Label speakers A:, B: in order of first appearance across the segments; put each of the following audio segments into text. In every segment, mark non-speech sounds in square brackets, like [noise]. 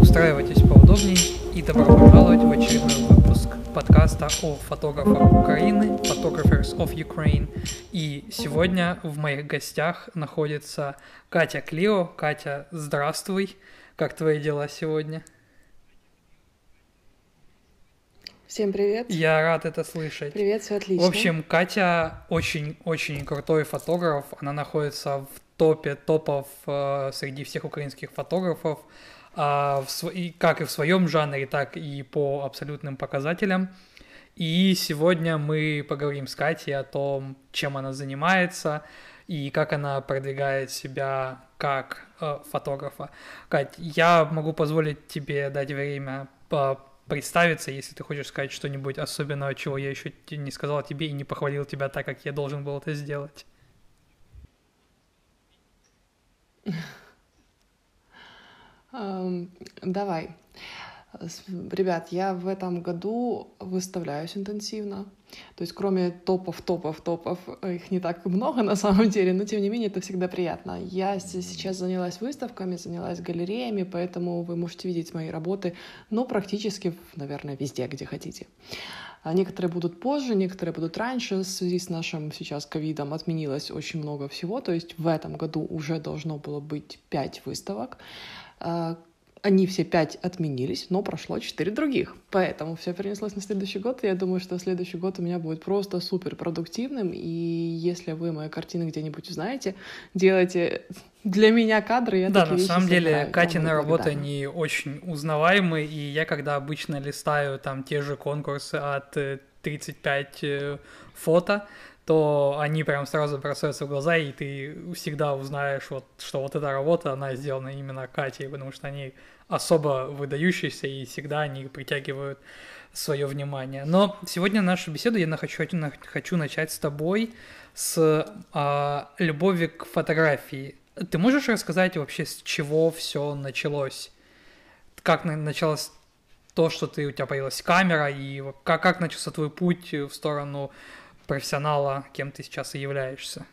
A: Устраивайтесь поудобнее и добро пожаловать в очередной выпуск подкаста о фотографах Украины, Photographers of Ukraine. И сегодня в моих гостях находится Катя Клио. Катя, здравствуй. Как твои дела сегодня?
B: Всем привет.
A: Я рад это слышать.
B: Привет, все отлично.
A: В общем, Катя очень-очень крутой фотограф. Она находится в топе топов э, среди всех украинских фотографов, э, в св... и как и в своем жанре, так и по абсолютным показателям. И сегодня мы поговорим с Катей о том, чем она занимается и как она продвигает себя как э, фотографа. Кать, я могу позволить тебе дать время по представиться, если ты хочешь сказать что-нибудь особенного, чего я еще не сказал тебе и не похвалил тебя так, как я должен был это сделать.
B: Давай. Ребят, я в этом году выставляюсь интенсивно. То есть кроме топов, топов, топов, их не так много на самом деле, но тем не менее это всегда приятно. Я сейчас занялась выставками, занялась галереями, поэтому вы можете видеть мои работы, но практически, наверное, везде, где хотите. А некоторые будут позже, некоторые будут раньше. В связи с нашим сейчас ковидом отменилось очень много всего. То есть в этом году уже должно было быть пять выставок. Они все пять отменились, но прошло четыре других. Поэтому все перенеслось на следующий год, и я думаю, что следующий год у меня будет просто супер продуктивным. И если вы мои картины где-нибудь узнаете, делайте для меня кадры, я
A: Да, на самом деле, собираю. Катины работы, они очень узнаваемы, и я когда обычно листаю там те же конкурсы от 35 э, э, фото, то они прям сразу бросаются в глаза, и ты всегда узнаешь, вот, что вот эта работа, она сделана именно Катей, потому что они особо выдающиеся, и всегда они притягивают свое внимание. Но сегодня нашу беседу я хочу, хочу начать с тобой с а, любови к фотографии. Ты можешь рассказать вообще, с чего все началось? Как началось то, что ты, у тебя появилась камера, и как, как начался твой путь в сторону профессионала, кем ты сейчас и являешься?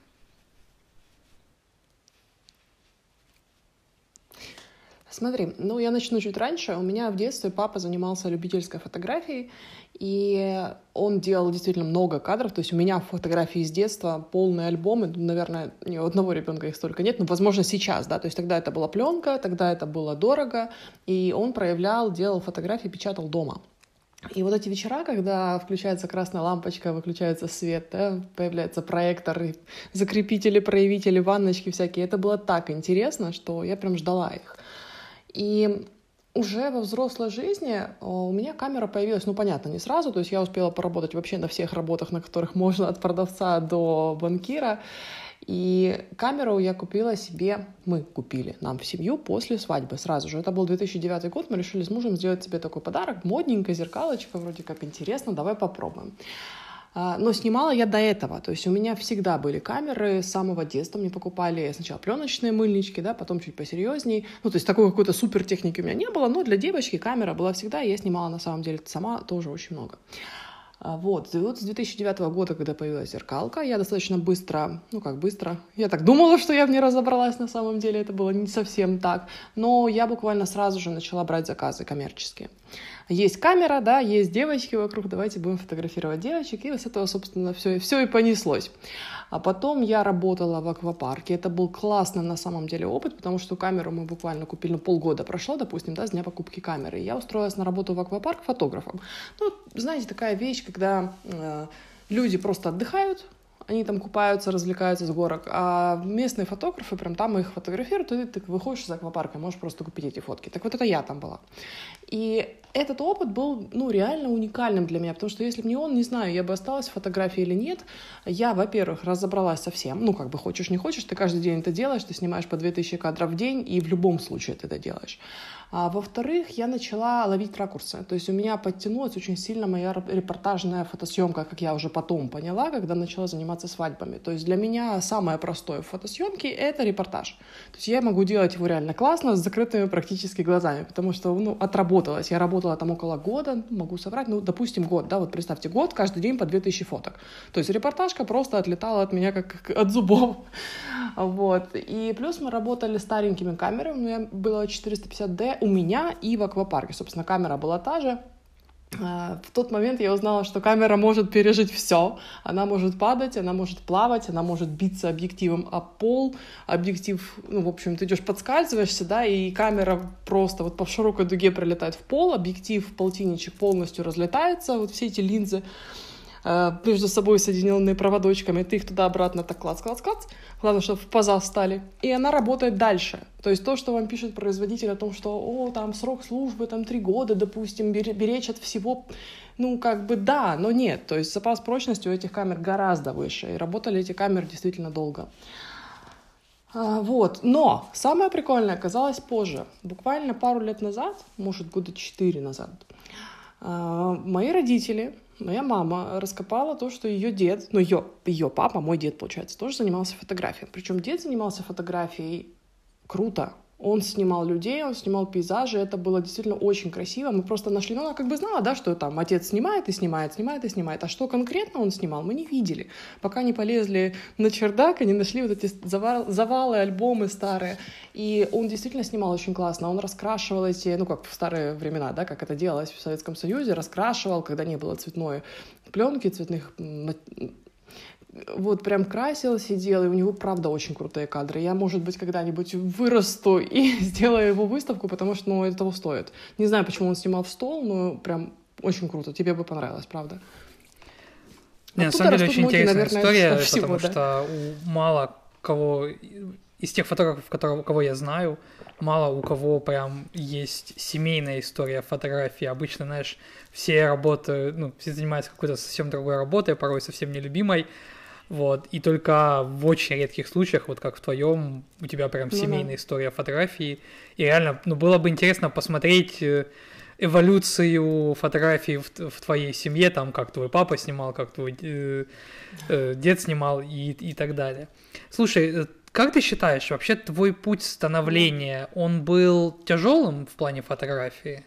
B: Смотри, ну я начну чуть раньше. У меня в детстве папа занимался любительской фотографией, и он делал действительно много кадров. То есть у меня фотографии из детства, полные альбомы. Наверное, ни у одного ребенка их столько нет, но, возможно, сейчас, да. То есть тогда это была пленка, тогда это было дорого, и он проявлял, делал фотографии, печатал дома. И вот эти вечера, когда включается красная лампочка, выключается свет, да, появляется проектор, закрепители, проявители, ванночки всякие, это было так интересно, что я прям ждала их. И уже во взрослой жизни у меня камера появилась, ну, понятно, не сразу, то есть я успела поработать вообще на всех работах, на которых [laughs] можно, от продавца до банкира, и камеру я купила себе, мы купили нам в семью после свадьбы сразу же. Это был 2009 год, мы решили с мужем сделать себе такой подарок, модненькая зеркалочка, вроде как интересно, давай попробуем. А, но снимала я до этого, то есть у меня всегда были камеры с самого детства, мне покупали сначала пленочные мыльнички, да, потом чуть посерьезней, ну то есть такой какой-то супер техники у меня не было, но для девочки камера была всегда, я снимала на самом деле сама тоже очень много. А, вот с 2009 года, когда появилась зеркалка, я достаточно быстро, ну как быстро, я так думала, [laughs] что я в ней разобралась, на самом деле это было не совсем так, но я буквально сразу же начала брать заказы коммерческие. Есть камера, да, есть девочки вокруг, давайте будем фотографировать девочек, и с этого, собственно, все, все и понеслось. А потом я работала в аквапарке. Это был классный на самом деле опыт, потому что камеру мы буквально купили, ну, полгода прошло, допустим, да, с дня покупки камеры. Я устроилась на работу в аквапарк фотографом. Ну, знаете, такая вещь, когда э, люди просто отдыхают, они там купаются, развлекаются с горок, а местные фотографы прям там их фотографируют, и ты выходишь из аквапарка, можешь просто купить эти фотки. Так вот это я там была. И этот опыт был, ну, реально уникальным для меня, потому что если бы не он, не знаю, я бы осталась в фотографии или нет. Я, во-первых, разобралась совсем, ну, как бы хочешь, не хочешь, ты каждый день это делаешь, ты снимаешь по 2000 кадров в день, и в любом случае ты это делаешь. А во-вторых, я начала ловить ракурсы. То есть у меня подтянулась очень сильно моя репортажная фотосъемка, как я уже потом поняла, когда начала заниматься свадьбами. То есть для меня самое простое в фотосъемке — это репортаж. То есть я могу делать его реально классно, с закрытыми практически глазами, потому что ну, отработалась. Я работала там около года, могу соврать, ну, допустим, год, да, вот представьте, год, каждый день по 2000 фоток. То есть репортажка просто отлетала от меня как от зубов. [laughs] Вот. И плюс мы работали старенькими камерами, у меня было 450D у меня и в аквапарке. Собственно, камера была та же, а, в тот момент я узнала, что камера может пережить все. Она может падать, она может плавать, она может биться объективом о пол. Объектив, ну, в общем, ты идешь подскальзываешься, да, и камера просто вот по широкой дуге пролетает в пол, объектив полтинничек полностью разлетается, вот все эти линзы между собой соединенные проводочками, ты их туда-обратно так клац-клац-клац, главное, чтобы в паза стали, и она работает дальше. То есть то, что вам пишет производитель о том, что, о, там срок службы, там три года, допустим, беречь от всего, ну, как бы да, но нет. То есть запас прочности у этих камер гораздо выше, и работали эти камеры действительно долго. А, вот, но самое прикольное оказалось позже. Буквально пару лет назад, может, года четыре назад, а, мои родители моя мама раскопала то, что ее дед, ну ее, ее папа, мой дед, получается, тоже занимался фотографией. Причем дед занимался фотографией круто, он снимал людей, он снимал пейзажи, это было действительно очень красиво. Мы просто нашли, ну, она как бы знала, да, что там отец снимает и снимает, снимает и снимает. А что конкретно он снимал, мы не видели. Пока не полезли на чердак, они нашли вот эти завал, завалы, альбомы старые. И он действительно снимал очень классно. Он раскрашивал эти, ну, как в старые времена, да, как это делалось в Советском Союзе, раскрашивал, когда не было цветной пленки, цветных вот прям красил, сидел, и у него, правда, очень крутые кадры. Я, может быть, когда-нибудь вырасту и [laughs] сделаю его выставку, потому что, ну, это того стоит. Не знаю, почему он снимал в стол, но прям очень круто. Тебе бы понравилось, правда?
A: Не, на самом деле, очень интересная наверное, история, всего, потому да? что у мало кого из тех фотографов, которого, кого я знаю, мало у кого прям есть семейная история фотографии. Обычно, знаешь, все работают, ну, все занимаются какой-то совсем другой работой, порой совсем нелюбимой, вот, и только в очень редких случаях, вот как в твоем, у тебя прям ну, семейная да. история фотографии. И реально, ну, было бы интересно посмотреть э, эволюцию фотографий в, в твоей семье, там, как твой папа снимал, как твой э, э, дед снимал и, и так далее. Слушай, э, как ты считаешь, вообще твой путь становления, он был тяжелым в плане фотографии?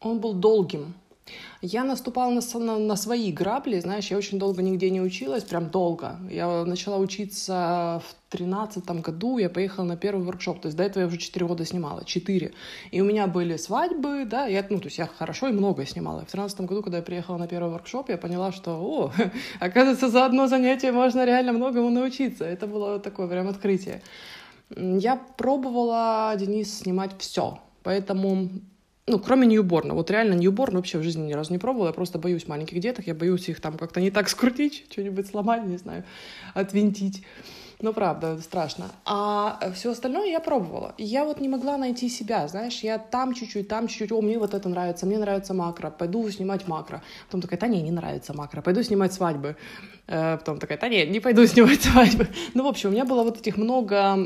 B: Он был долгим. Я наступала на, на, на свои грабли, знаешь, я очень долго нигде не училась, прям долго. Я начала учиться в тринадцатом году, я поехала на первый воркшоп, то есть до этого я уже четыре года снимала, четыре. И у меня были свадьбы, да, я, ну, то есть я хорошо и много снимала. В тринадцатом году, когда я приехала на первый воркшоп, я поняла, что, о, [laughs] оказывается, за одно занятие можно реально многому научиться. Это было такое прям открытие. Я пробовала, Денис, снимать все. Поэтому ну, кроме Ньюборна. Вот реально Ньюборн вообще в жизни ни разу не пробовала. Я просто боюсь маленьких деток. Я боюсь их там как-то не так скрутить, [laughs] что-нибудь сломать, не знаю, отвинтить. Ну, правда, страшно. А все остальное я пробовала. Я вот не могла найти себя, знаешь, я там чуть-чуть, там чуть-чуть, о, мне вот это нравится, мне нравится макро, пойду снимать макро. Потом такая, да не, не нравится макро, пойду снимать свадьбы. Э, потом такая, да не, не пойду [laughs] снимать свадьбы. Ну, в общем, у меня было вот этих много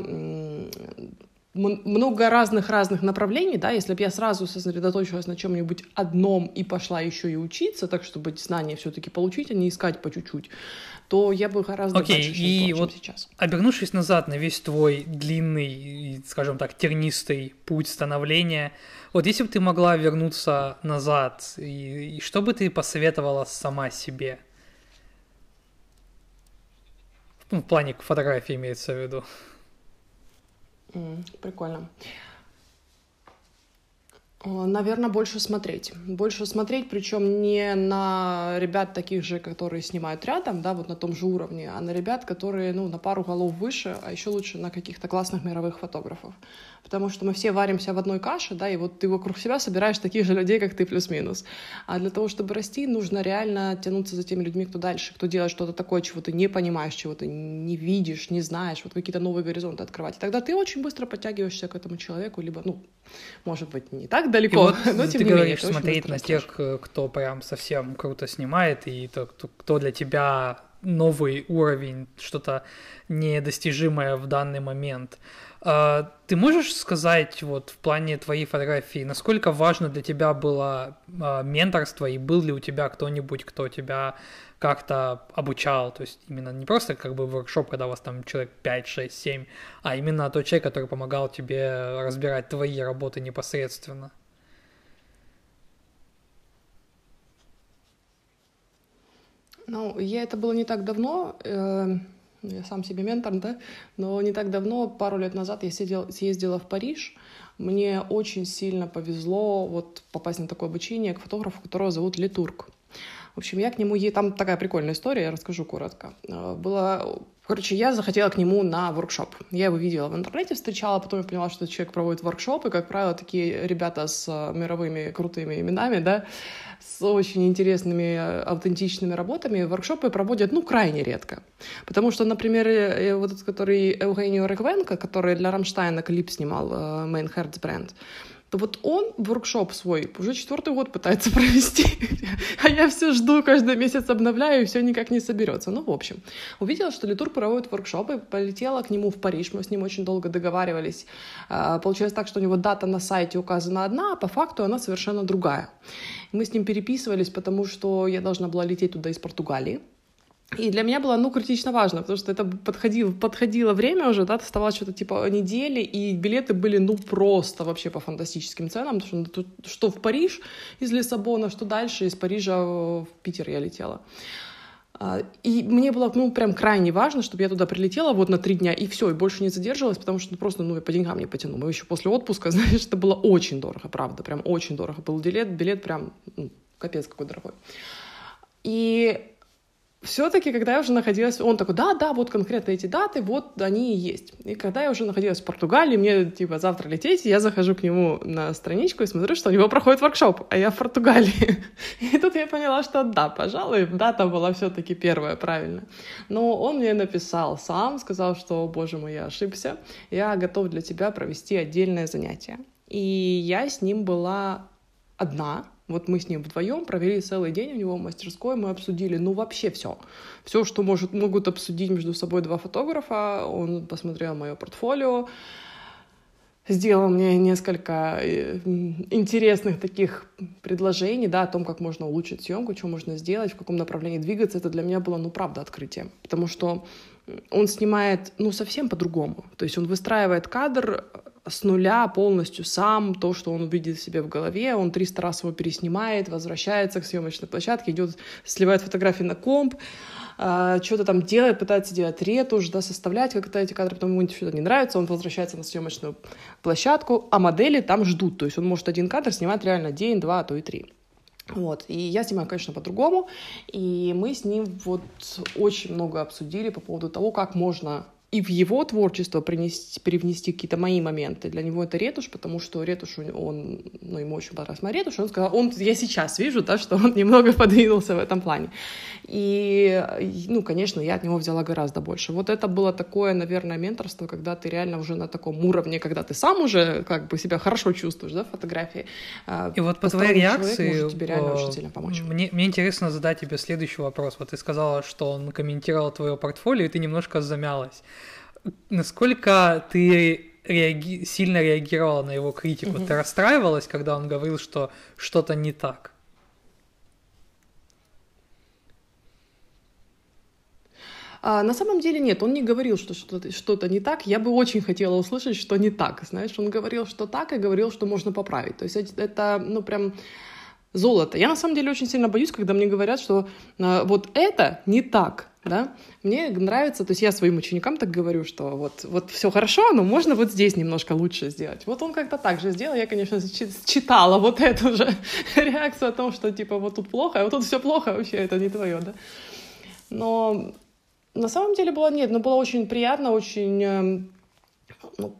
B: много разных-разных направлений, да, если бы я сразу сосредоточилась на чем-нибудь одном и пошла еще и учиться, так чтобы знания все-таки получить, а не искать по чуть-чуть, то я бы гораздо
A: okay, дальше и вот сейчас. Обернувшись назад на весь твой длинный, скажем так, тернистый путь становления, вот если бы ты могла вернуться назад, и, и что бы ты посоветовала сама себе? Ну, в плане фотографии имеется в виду.
B: Прикольно. Наверное, больше смотреть. Больше смотреть, причем не на ребят таких же, которые снимают рядом, да, вот на том же уровне, а на ребят, которые, ну, на пару голов выше, а еще лучше на каких-то классных мировых фотографов потому что мы все варимся в одной каше, да, и вот ты вокруг себя собираешь таких же людей, как ты, плюс-минус. А для того, чтобы расти, нужно реально тянуться за теми людьми, кто дальше, кто делает что-то такое, чего ты не понимаешь, чего ты не видишь, не знаешь, вот какие-то новые горизонты открывать. И тогда ты очень быстро подтягиваешься к этому человеку, либо, ну, может быть, не так далеко,
A: вот [laughs] но тем ты не говоришь, менее, смотреть на тех, кто прям совсем круто снимает, и то, кто для тебя новый уровень, что-то недостижимое в данный момент. А, ты можешь сказать вот в плане твоей фотографии, насколько важно для тебя было а, менторство и был ли у тебя кто-нибудь, кто тебя как-то обучал, то есть именно не просто как бы воркшоп, когда у вас там человек 5, 6, 7, а именно тот человек, который помогал тебе разбирать твои работы непосредственно.
B: Ну, я это было не так давно, э, я сам себе ментор, да, но не так давно, пару лет назад я сидел, съездила в Париж, мне очень сильно повезло вот попасть на такое обучение к фотографу, которого зовут Литург. В общем, я к нему... Там такая прикольная история, я расскажу коротко. Э, было... Короче, я захотела к нему на воркшоп. Я его видела в интернете, встречала, потом я поняла, что человек проводит воркшопы, как правило, такие ребята с э, мировыми крутыми именами, да, с очень интересными, э, аутентичными работами, воркшопы проводят, ну, крайне редко. Потому что, например, вот этот, который Евгений Реквенко, который для Рамштайна клип снимал, Main Hertz бренд, то вот он воркшоп свой уже четвертый год пытается [laughs] провести, а я все жду, каждый месяц обновляю, и все никак не соберется. Ну, в общем, увидела, что Литур проводит воркшопы, полетела к нему в Париж, мы с ним очень долго договаривались. А, получилось так, что у него дата на сайте указана одна, а по факту она совершенно другая. Мы с ним переписывались, потому что я должна была лететь туда из Португалии, и для меня было, ну, критично важно, потому что это подходило, подходило время уже, да, оставалось что-то типа недели, и билеты были, ну, просто вообще по фантастическим ценам, потому что, ну, что в Париж из Лиссабона, что дальше из Парижа в Питер я летела. А, и мне было, ну, прям крайне важно, чтобы я туда прилетела вот на три дня, и все, и больше не задерживалась, потому что ну, просто, ну, я по деньгам не потяну. Мы еще после отпуска, [laughs] знаешь, это было очень дорого, правда, прям очень дорого. Был билет, билет прям, ну, капец какой дорогой. И все-таки, когда я уже находилась, он такой, да, да, вот конкретно эти даты, вот они и есть. И когда я уже находилась в Португалии, мне, типа, завтра лететь, я захожу к нему на страничку и смотрю, что у него проходит воркшоп, а я в Португалии. [laughs] И тут я поняла, что да, пожалуй, дата была все-таки первая, правильно. Но он мне написал сам, сказал, что, боже мой, я ошибся, я готов для тебя провести отдельное занятие. И я с ним была одна, вот мы с ним вдвоем провели целый день у него в мастерской, мы обсудили, ну, вообще все. Все, что может, могут обсудить между собой два фотографа. Он посмотрел мое портфолио, сделал мне несколько э, интересных таких предложений, да, о том, как можно улучшить съемку, что можно сделать, в каком направлении двигаться. Это для меня было, ну, правда, открытие. Потому что он снимает, ну, совсем по-другому. То есть он выстраивает кадр с нуля полностью сам, то, что он увидит себе в голове, он 300 раз его переснимает, возвращается к съемочной площадке, идет, сливает фотографии на комп, а, что-то там делает, пытается делать ретушь, да, составлять как-то эти кадры, потом ему что-то не нравится, он возвращается на съемочную площадку, а модели там ждут, то есть он может один кадр снимать реально день, два, а то и три. Вот, и я снимаю, конечно, по-другому, и мы с ним вот очень много обсудили по поводу того, как можно и в его творчество принести, привнести какие-то мои моменты. Для него это ретушь, потому что ретушь, он, ну, ему очень понравилась моя ретушь, он сказал, он, я сейчас вижу, да, что он [laughs] немного подвинулся в этом плане. И, ну, конечно, я от него взяла гораздо больше. Вот это было такое, наверное, менторство, когда ты реально уже на таком уровне, когда ты сам уже как бы себя хорошо чувствуешь, да, в фотографии.
A: А и вот по твоей реакции может тебе реально очень сильно помочь. Мне, мне интересно задать тебе следующий вопрос. Вот ты сказала, что он комментировал твое портфолио, и ты немножко замялась. Насколько ты реаги... сильно реагировала на его критику? Mm-hmm. Ты расстраивалась, когда он говорил, что что-то не так?
B: А, на самом деле нет, он не говорил, что что-то, что-то не так. Я бы очень хотела услышать, что не так. Знаешь, он говорил, что так, и говорил, что можно поправить. То есть это, ну, прям золото. Я на самом деле очень сильно боюсь, когда мне говорят, что э, вот это не так, да. Мне нравится, то есть я своим ученикам так говорю, что вот, вот все хорошо, но можно вот здесь немножко лучше сделать. Вот он как-то так же сделал, я, конечно, читала вот эту же [laughs] реакцию о том, что типа вот тут плохо, а вот тут все плохо, вообще это не твое, да. Но на самом деле было нет, но было очень приятно, очень эм, ну,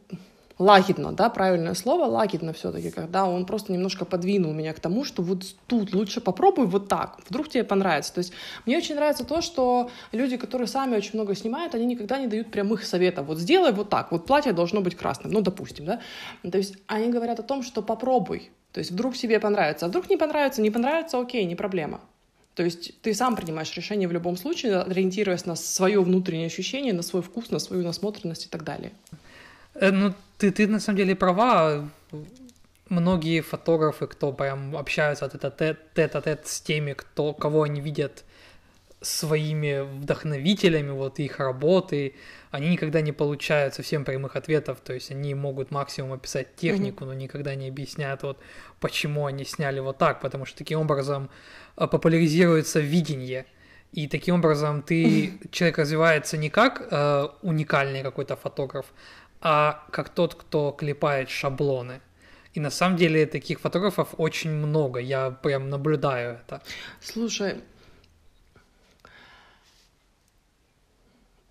B: лагидно, да, правильное слово, лагидно все-таки, когда он просто немножко подвинул меня к тому, что вот тут лучше попробуй вот так, вдруг тебе понравится. То есть мне очень нравится то, что люди, которые сами очень много снимают, они никогда не дают прямых советов. Вот сделай вот так, вот платье должно быть красным, ну, допустим, да. То есть они говорят о том, что попробуй, то есть вдруг себе понравится, а вдруг не понравится, не понравится, окей, не проблема. То есть ты сам принимаешь решение в любом случае, ориентируясь на свое внутреннее ощущение, на свой вкус, на свою насмотренность и так далее.
A: Э, ну, ты, ты на самом деле права. Многие фотографы, кто прям общаются тет-а-тет с теми, кто, кого они видят своими вдохновителями вот их работы, они никогда не получают совсем прямых ответов, то есть они могут максимум описать технику, mm-hmm. но никогда не объясняют вот почему они сняли вот так, потому что таким образом э, популяризируется видение, и таким образом ты [laughs] человек развивается не как э, уникальный какой-то фотограф, а как тот, кто клепает шаблоны. И на самом деле таких фотографов очень много, я прям наблюдаю это.
B: Слушай,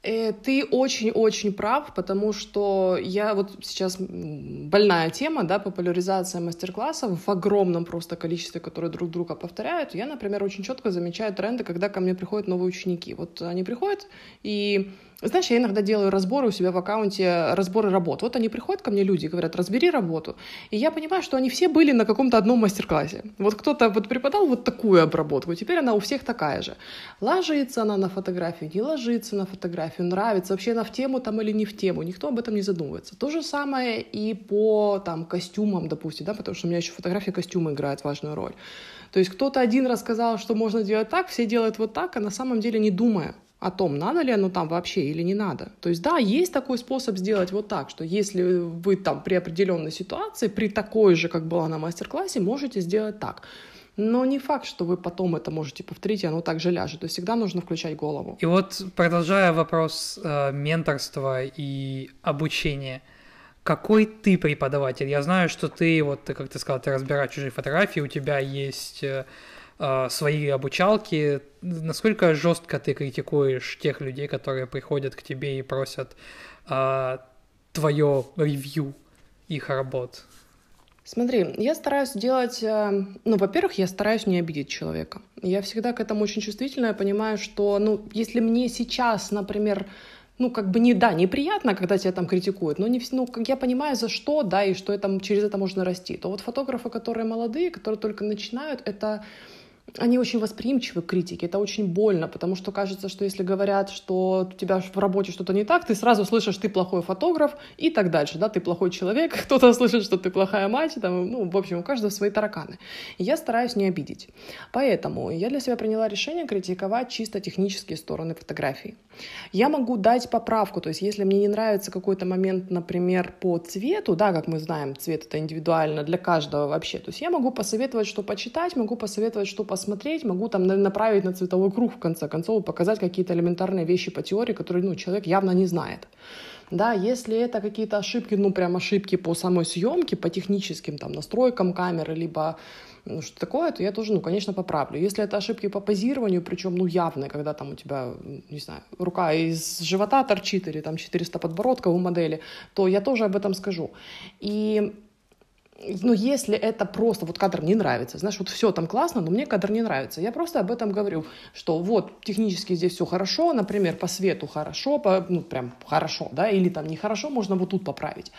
B: Э, ты очень-очень прав, потому что я вот сейчас больная тема, да, популяризация мастер-классов в огромном просто количестве, которые друг друга повторяют. Я, например, очень четко замечаю тренды, когда ко мне приходят новые ученики. Вот они приходят, и знаешь, я иногда делаю разборы у себя в аккаунте, разборы работ. Вот они приходят ко мне, люди, говорят, разбери работу. И я понимаю, что они все были на каком-то одном мастер-классе. Вот кто-то вот преподал вот такую обработку, теперь она у всех такая же. Ложится она на фотографию, не ложится на фотографию, нравится, вообще она в тему там или не в тему, никто об этом не задумывается. То же самое и по там костюмам, допустим, да, потому что у меня еще фотография костюма играет важную роль. То есть кто-то один рассказал, что можно делать так, все делают вот так, а на самом деле не думая о том, надо ли оно там вообще или не надо. То есть, да, есть такой способ сделать вот так, что если вы там при определенной ситуации, при такой же, как была на мастер-классе, можете сделать так. Но не факт, что вы потом это можете повторить, и оно также ляжет. То есть всегда нужно включать голову.
A: И вот продолжая вопрос э, менторства и обучения, какой ты преподаватель? Я знаю, что ты, вот, как ты сказал, ты разбираешь чужие фотографии, у тебя есть э, свои обучалки. Насколько жестко ты критикуешь тех людей, которые приходят к тебе и просят э, твое ревью их работ?
B: Смотри, я стараюсь делать... Э, ну, во-первых, я стараюсь не обидеть человека. Я всегда к этому очень чувствительна. Я понимаю, что, ну, если мне сейчас, например, ну, как бы не, да, неприятно, когда тебя там критикуют, но не, ну, как я понимаю, за что, да, и что это, через это можно расти, то вот фотографы, которые молодые, которые только начинают, это они очень восприимчивы к критике. Это очень больно, потому что кажется, что если говорят, что у тебя в работе что-то не так, ты сразу слышишь, ты плохой фотограф и так дальше, да, ты плохой человек, [laughs] кто-то слышит, что ты плохая мать, там, ну, в общем, у каждого свои тараканы. Я стараюсь не обидеть. Поэтому я для себя приняла решение критиковать чисто технические стороны фотографии. Я могу дать поправку, то есть если мне не нравится какой-то момент, например, по цвету, да, как мы знаем, цвет это индивидуально для каждого вообще, то есть я могу посоветовать, что почитать, могу посоветовать, что посмотреть, могу там направить на цветовой круг в конце концов, показать какие-то элементарные вещи по теории, которые ну, человек явно не знает. Да, если это какие-то ошибки, ну прям ошибки по самой съемке, по техническим там настройкам камеры, либо ну, что такое, то я тоже, ну, конечно, поправлю. Если это ошибки по позированию, причем, ну, явные, когда там у тебя, не знаю, рука из живота торчит или там 400 подбородков у модели, то я тоже об этом скажу. И но если это просто, вот кадр не нравится, знаешь, вот все там классно, но мне кадр не нравится, я просто об этом говорю, что вот технически здесь все хорошо, например, по свету хорошо, по, ну прям хорошо, да, или там нехорошо, можно вот тут поправить.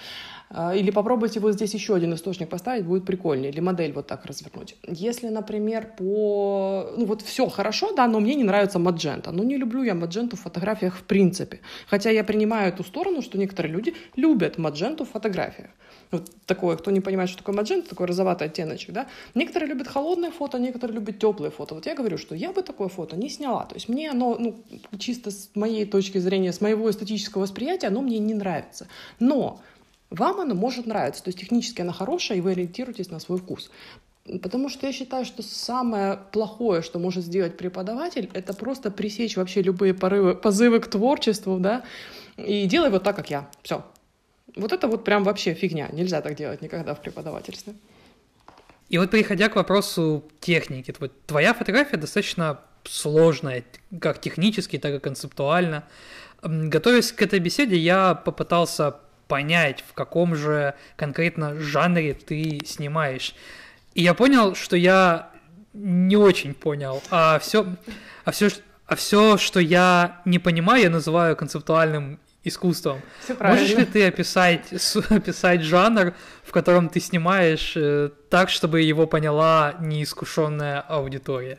B: А, или попробуйте вот здесь еще один источник поставить, будет прикольнее. Или модель вот так развернуть. Если, например, по... Ну вот все хорошо, да, но мне не нравится маджента. Ну не люблю я мадженту в фотографиях в принципе. Хотя я принимаю эту сторону, что некоторые люди любят мадженту в фотографиях. Вот такое, кто не понимает, что такое маджента, такой розоватый оттеночек, да. Некоторые любят холодные фото, некоторые любят теплые фото. Вот я говорю, что я бы такое фото не сняла. То есть мне оно, ну, чисто с моей точки зрения, с моего эстетического восприятия, оно мне не нравится. Но вам оно может нравиться, то есть технически она хорошая, и вы ориентируетесь на свой вкус. Потому что я считаю, что самое плохое, что может сделать преподаватель, это просто пресечь вообще любые порывы, позывы к творчеству, да, и делай вот так, как я. Все. Вот это вот прям вообще фигня. Нельзя так делать никогда в преподавательстве.
A: И вот переходя к вопросу техники, твоя фотография достаточно сложная, как технически, так и концептуально. Готовясь к этой беседе, я попытался понять, в каком же конкретно жанре ты снимаешь. И я понял, что я не очень понял, а все, а все, а все, что я не понимаю, я называю концептуальным искусством. Можешь ли ты описать, описать жанр, в котором ты снимаешь э, так, чтобы его поняла неискушенная аудитория?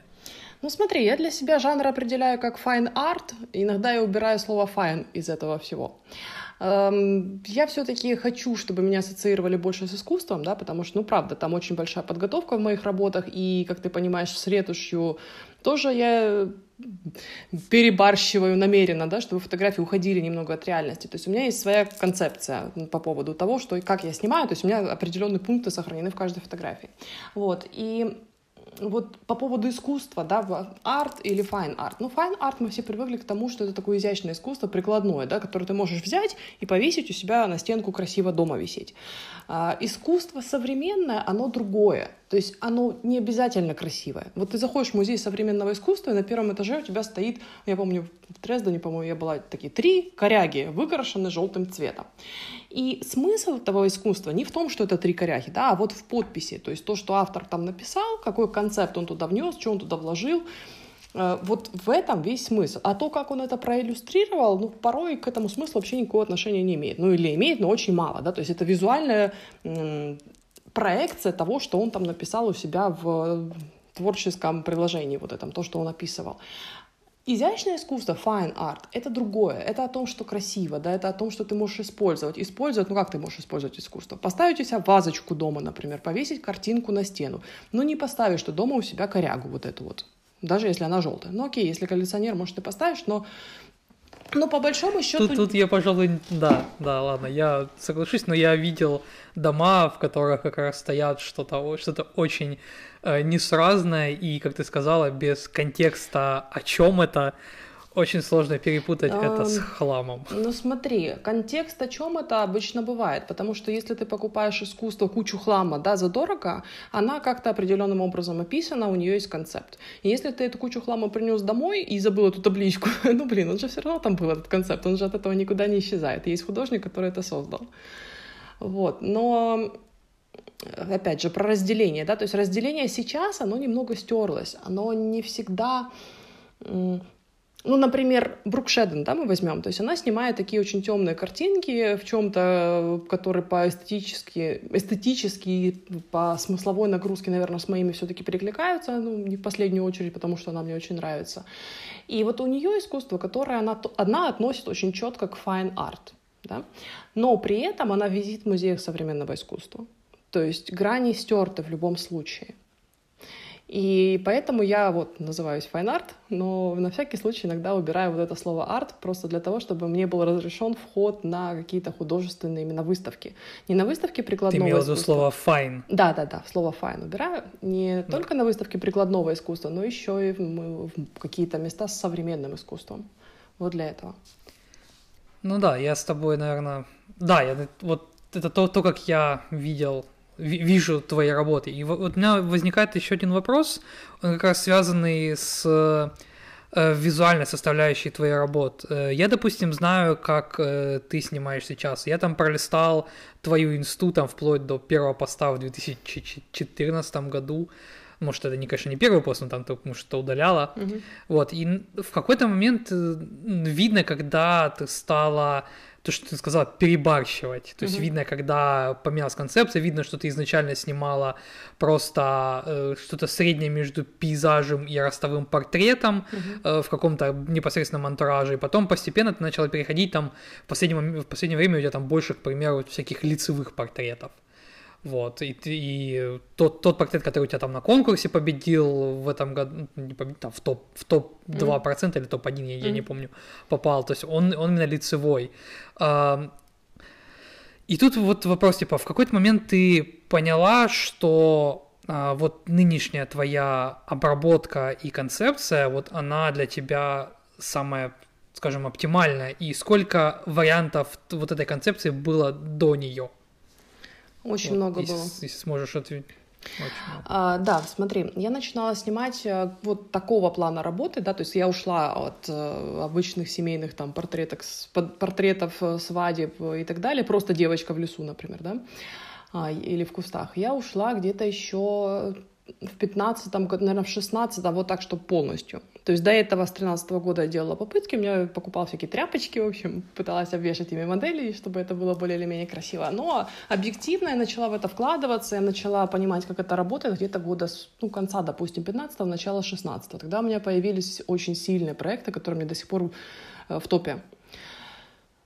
B: Ну смотри, я для себя жанр определяю как fine art, иногда я убираю слово fine из этого всего. Эм, я все-таки хочу, чтобы меня ассоциировали больше с искусством, да, потому что, ну, правда, там очень большая подготовка в моих работах, и, как ты понимаешь, с ретушью тоже я перебарщиваю намеренно, да, чтобы фотографии уходили немного от реальности. То есть у меня есть своя концепция по поводу того, что и как я снимаю, то есть у меня определенные пункты сохранены в каждой фотографии. Вот, и вот по поводу искусства, да, арт или fine art. Ну, fine art мы все привыкли к тому, что это такое изящное искусство, прикладное, да, которое ты можешь взять и повесить у себя на стенку красиво дома висеть. А, искусство современное, оно другое. То есть оно не обязательно красивое. Вот ты заходишь в музей современного искусства, и на первом этаже у тебя стоит, я помню, в Дрездене, по-моему, я была такие три коряги, выкрашены желтым цветом. И смысл этого искусства не в том, что это три коряги, да, а вот в подписи. То есть то, что автор там написал, какой концепт он туда внес, что он туда вложил, э, вот в этом весь смысл. А то, как он это проиллюстрировал, ну, порой к этому смыслу вообще никакого отношения не имеет. Ну, или имеет, но очень мало, да, то есть это визуальная проекция того, что он там написал у себя в творческом приложении, вот этом, то, что он описывал. Изящное искусство, fine art, это другое. Это о том, что красиво, да, это о том, что ты можешь использовать. Использовать, ну как ты можешь использовать искусство? Поставить у себя вазочку дома, например, повесить картинку на стену. Но не поставишь ты дома у себя корягу вот эту вот, даже если она желтая. Ну окей, если коллекционер, может, ты поставишь, но но по большому счету...
A: Тут, тут я, пожалуй, да, да, ладно, я соглашусь, но я видел дома, в которых как раз стоят что-то что очень э, несуразное и, как ты сказала, без контекста, о чем это, очень сложно перепутать это с хламом.
B: Ну смотри, контекст о чем это обычно бывает, потому что если ты покупаешь искусство кучу хлама, да, задорого, она как-то определенным образом описана, у нее есть концепт. И если ты эту кучу хлама принес домой и забыл эту табличку, [laughs] ну блин, он же все равно там был этот концепт, он же от этого никуда не исчезает. И есть художник, который это создал. Вот, но опять же, про разделение, да, то есть разделение сейчас, оно немного стерлось, оно не всегда ну, например, Брук Шеден, да, мы возьмем, то есть она снимает такие очень темные картинки в чем-то, которые по эстетически, эстетически по смысловой нагрузке, наверное, с моими все-таки перекликаются, ну, не в последнюю очередь, потому что она мне очень нравится. И вот у нее искусство, которое она, она относит очень четко к fine art, да, но при этом она висит в музеях современного искусства. То есть грани стерты в любом случае. И поэтому я вот называюсь fine art, но на всякий случай иногда убираю вот это слово арт просто для того, чтобы мне был разрешен вход на какие-то художественные именно выставки. Не на выставке прикладного
A: Ты имела в виду слово fine?
B: Да, да, да, слово fine убираю. Не да. только на выставке прикладного искусства, но еще и в, в какие-то места с современным искусством. Вот для этого.
A: Ну да, я с тобой, наверное... Да, я вот это то, то, как я видел вижу твои работы. И вот у меня возникает еще один вопрос, он как раз связанный с э, визуальной составляющей твоей работ. Э, я, допустим, знаю, как э, ты снимаешь сейчас. Я там пролистал твою инсту там вплоть до первого поста в 2014 году. Может, это, не, конечно, не первый пост, но там может, что удаляла. Mm-hmm. Вот, и в какой-то момент видно, когда ты стала то, что ты сказала, перебарщивать. То есть mm-hmm. видно, когда поменялась концепция, видно, что ты изначально снимала просто э, что-то среднее между пейзажем и ростовым портретом mm-hmm. э, в каком-то непосредственном антураже, и потом постепенно ты начала переходить там, в последнее, в последнее время у тебя там больше, к примеру, всяких лицевых портретов. Вот, и, и тот, тот портрет, который у тебя там на конкурсе победил в этом году, ну, не победил, там в топ, в топ 2% mm-hmm. или топ-1, я, mm-hmm. я не помню, попал, то есть он, он именно лицевой. И тут вот вопрос, типа, в какой-то момент ты поняла, что а, вот нынешняя твоя обработка и концепция, вот она для тебя самая, скажем, оптимальная, и сколько вариантов вот этой концепции было до нее?
B: Очень вот, много
A: если,
B: было.
A: Если сможешь ответить.
B: А, да, смотри, я начинала снимать э, вот такого плана работы, да, то есть я ушла от э, обычных семейных там портретов, портретов э, свадеб и так далее, просто девочка в лесу, например, да, а, или в кустах. Я ушла где-то еще в 15-м, наверное, в 16-м, вот так, что полностью. То есть до этого с 13 -го года я делала попытки, у меня покупал всякие тряпочки, в общем, пыталась обвешать ими модели, чтобы это было более или менее красиво. Но объективно я начала в это вкладываться, я начала понимать, как это работает где-то года ну, конца, допустим, 15-го, начала 16-го. Тогда у меня появились очень сильные проекты, которые мне до сих пор э, в топе.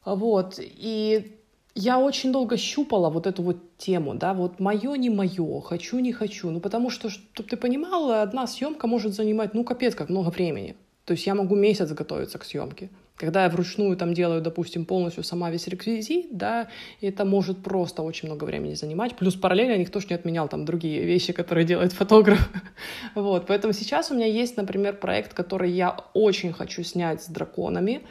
B: Вот, и я очень долго щупала вот эту вот тему, да, вот мое, не мое, хочу, не хочу. Ну, потому что, чтобы ты понимала, одна съемка может занимать, ну, капец, как много времени. То есть я могу месяц готовиться к съемке. Когда я вручную там делаю, допустим, полностью сама весь реквизит, да, это может просто очень много времени занимать. Плюс параллельно никто же не отменял там другие вещи, которые делает фотограф. [laughs] вот, поэтому сейчас у меня есть, например, проект, который я очень хочу снять с драконами.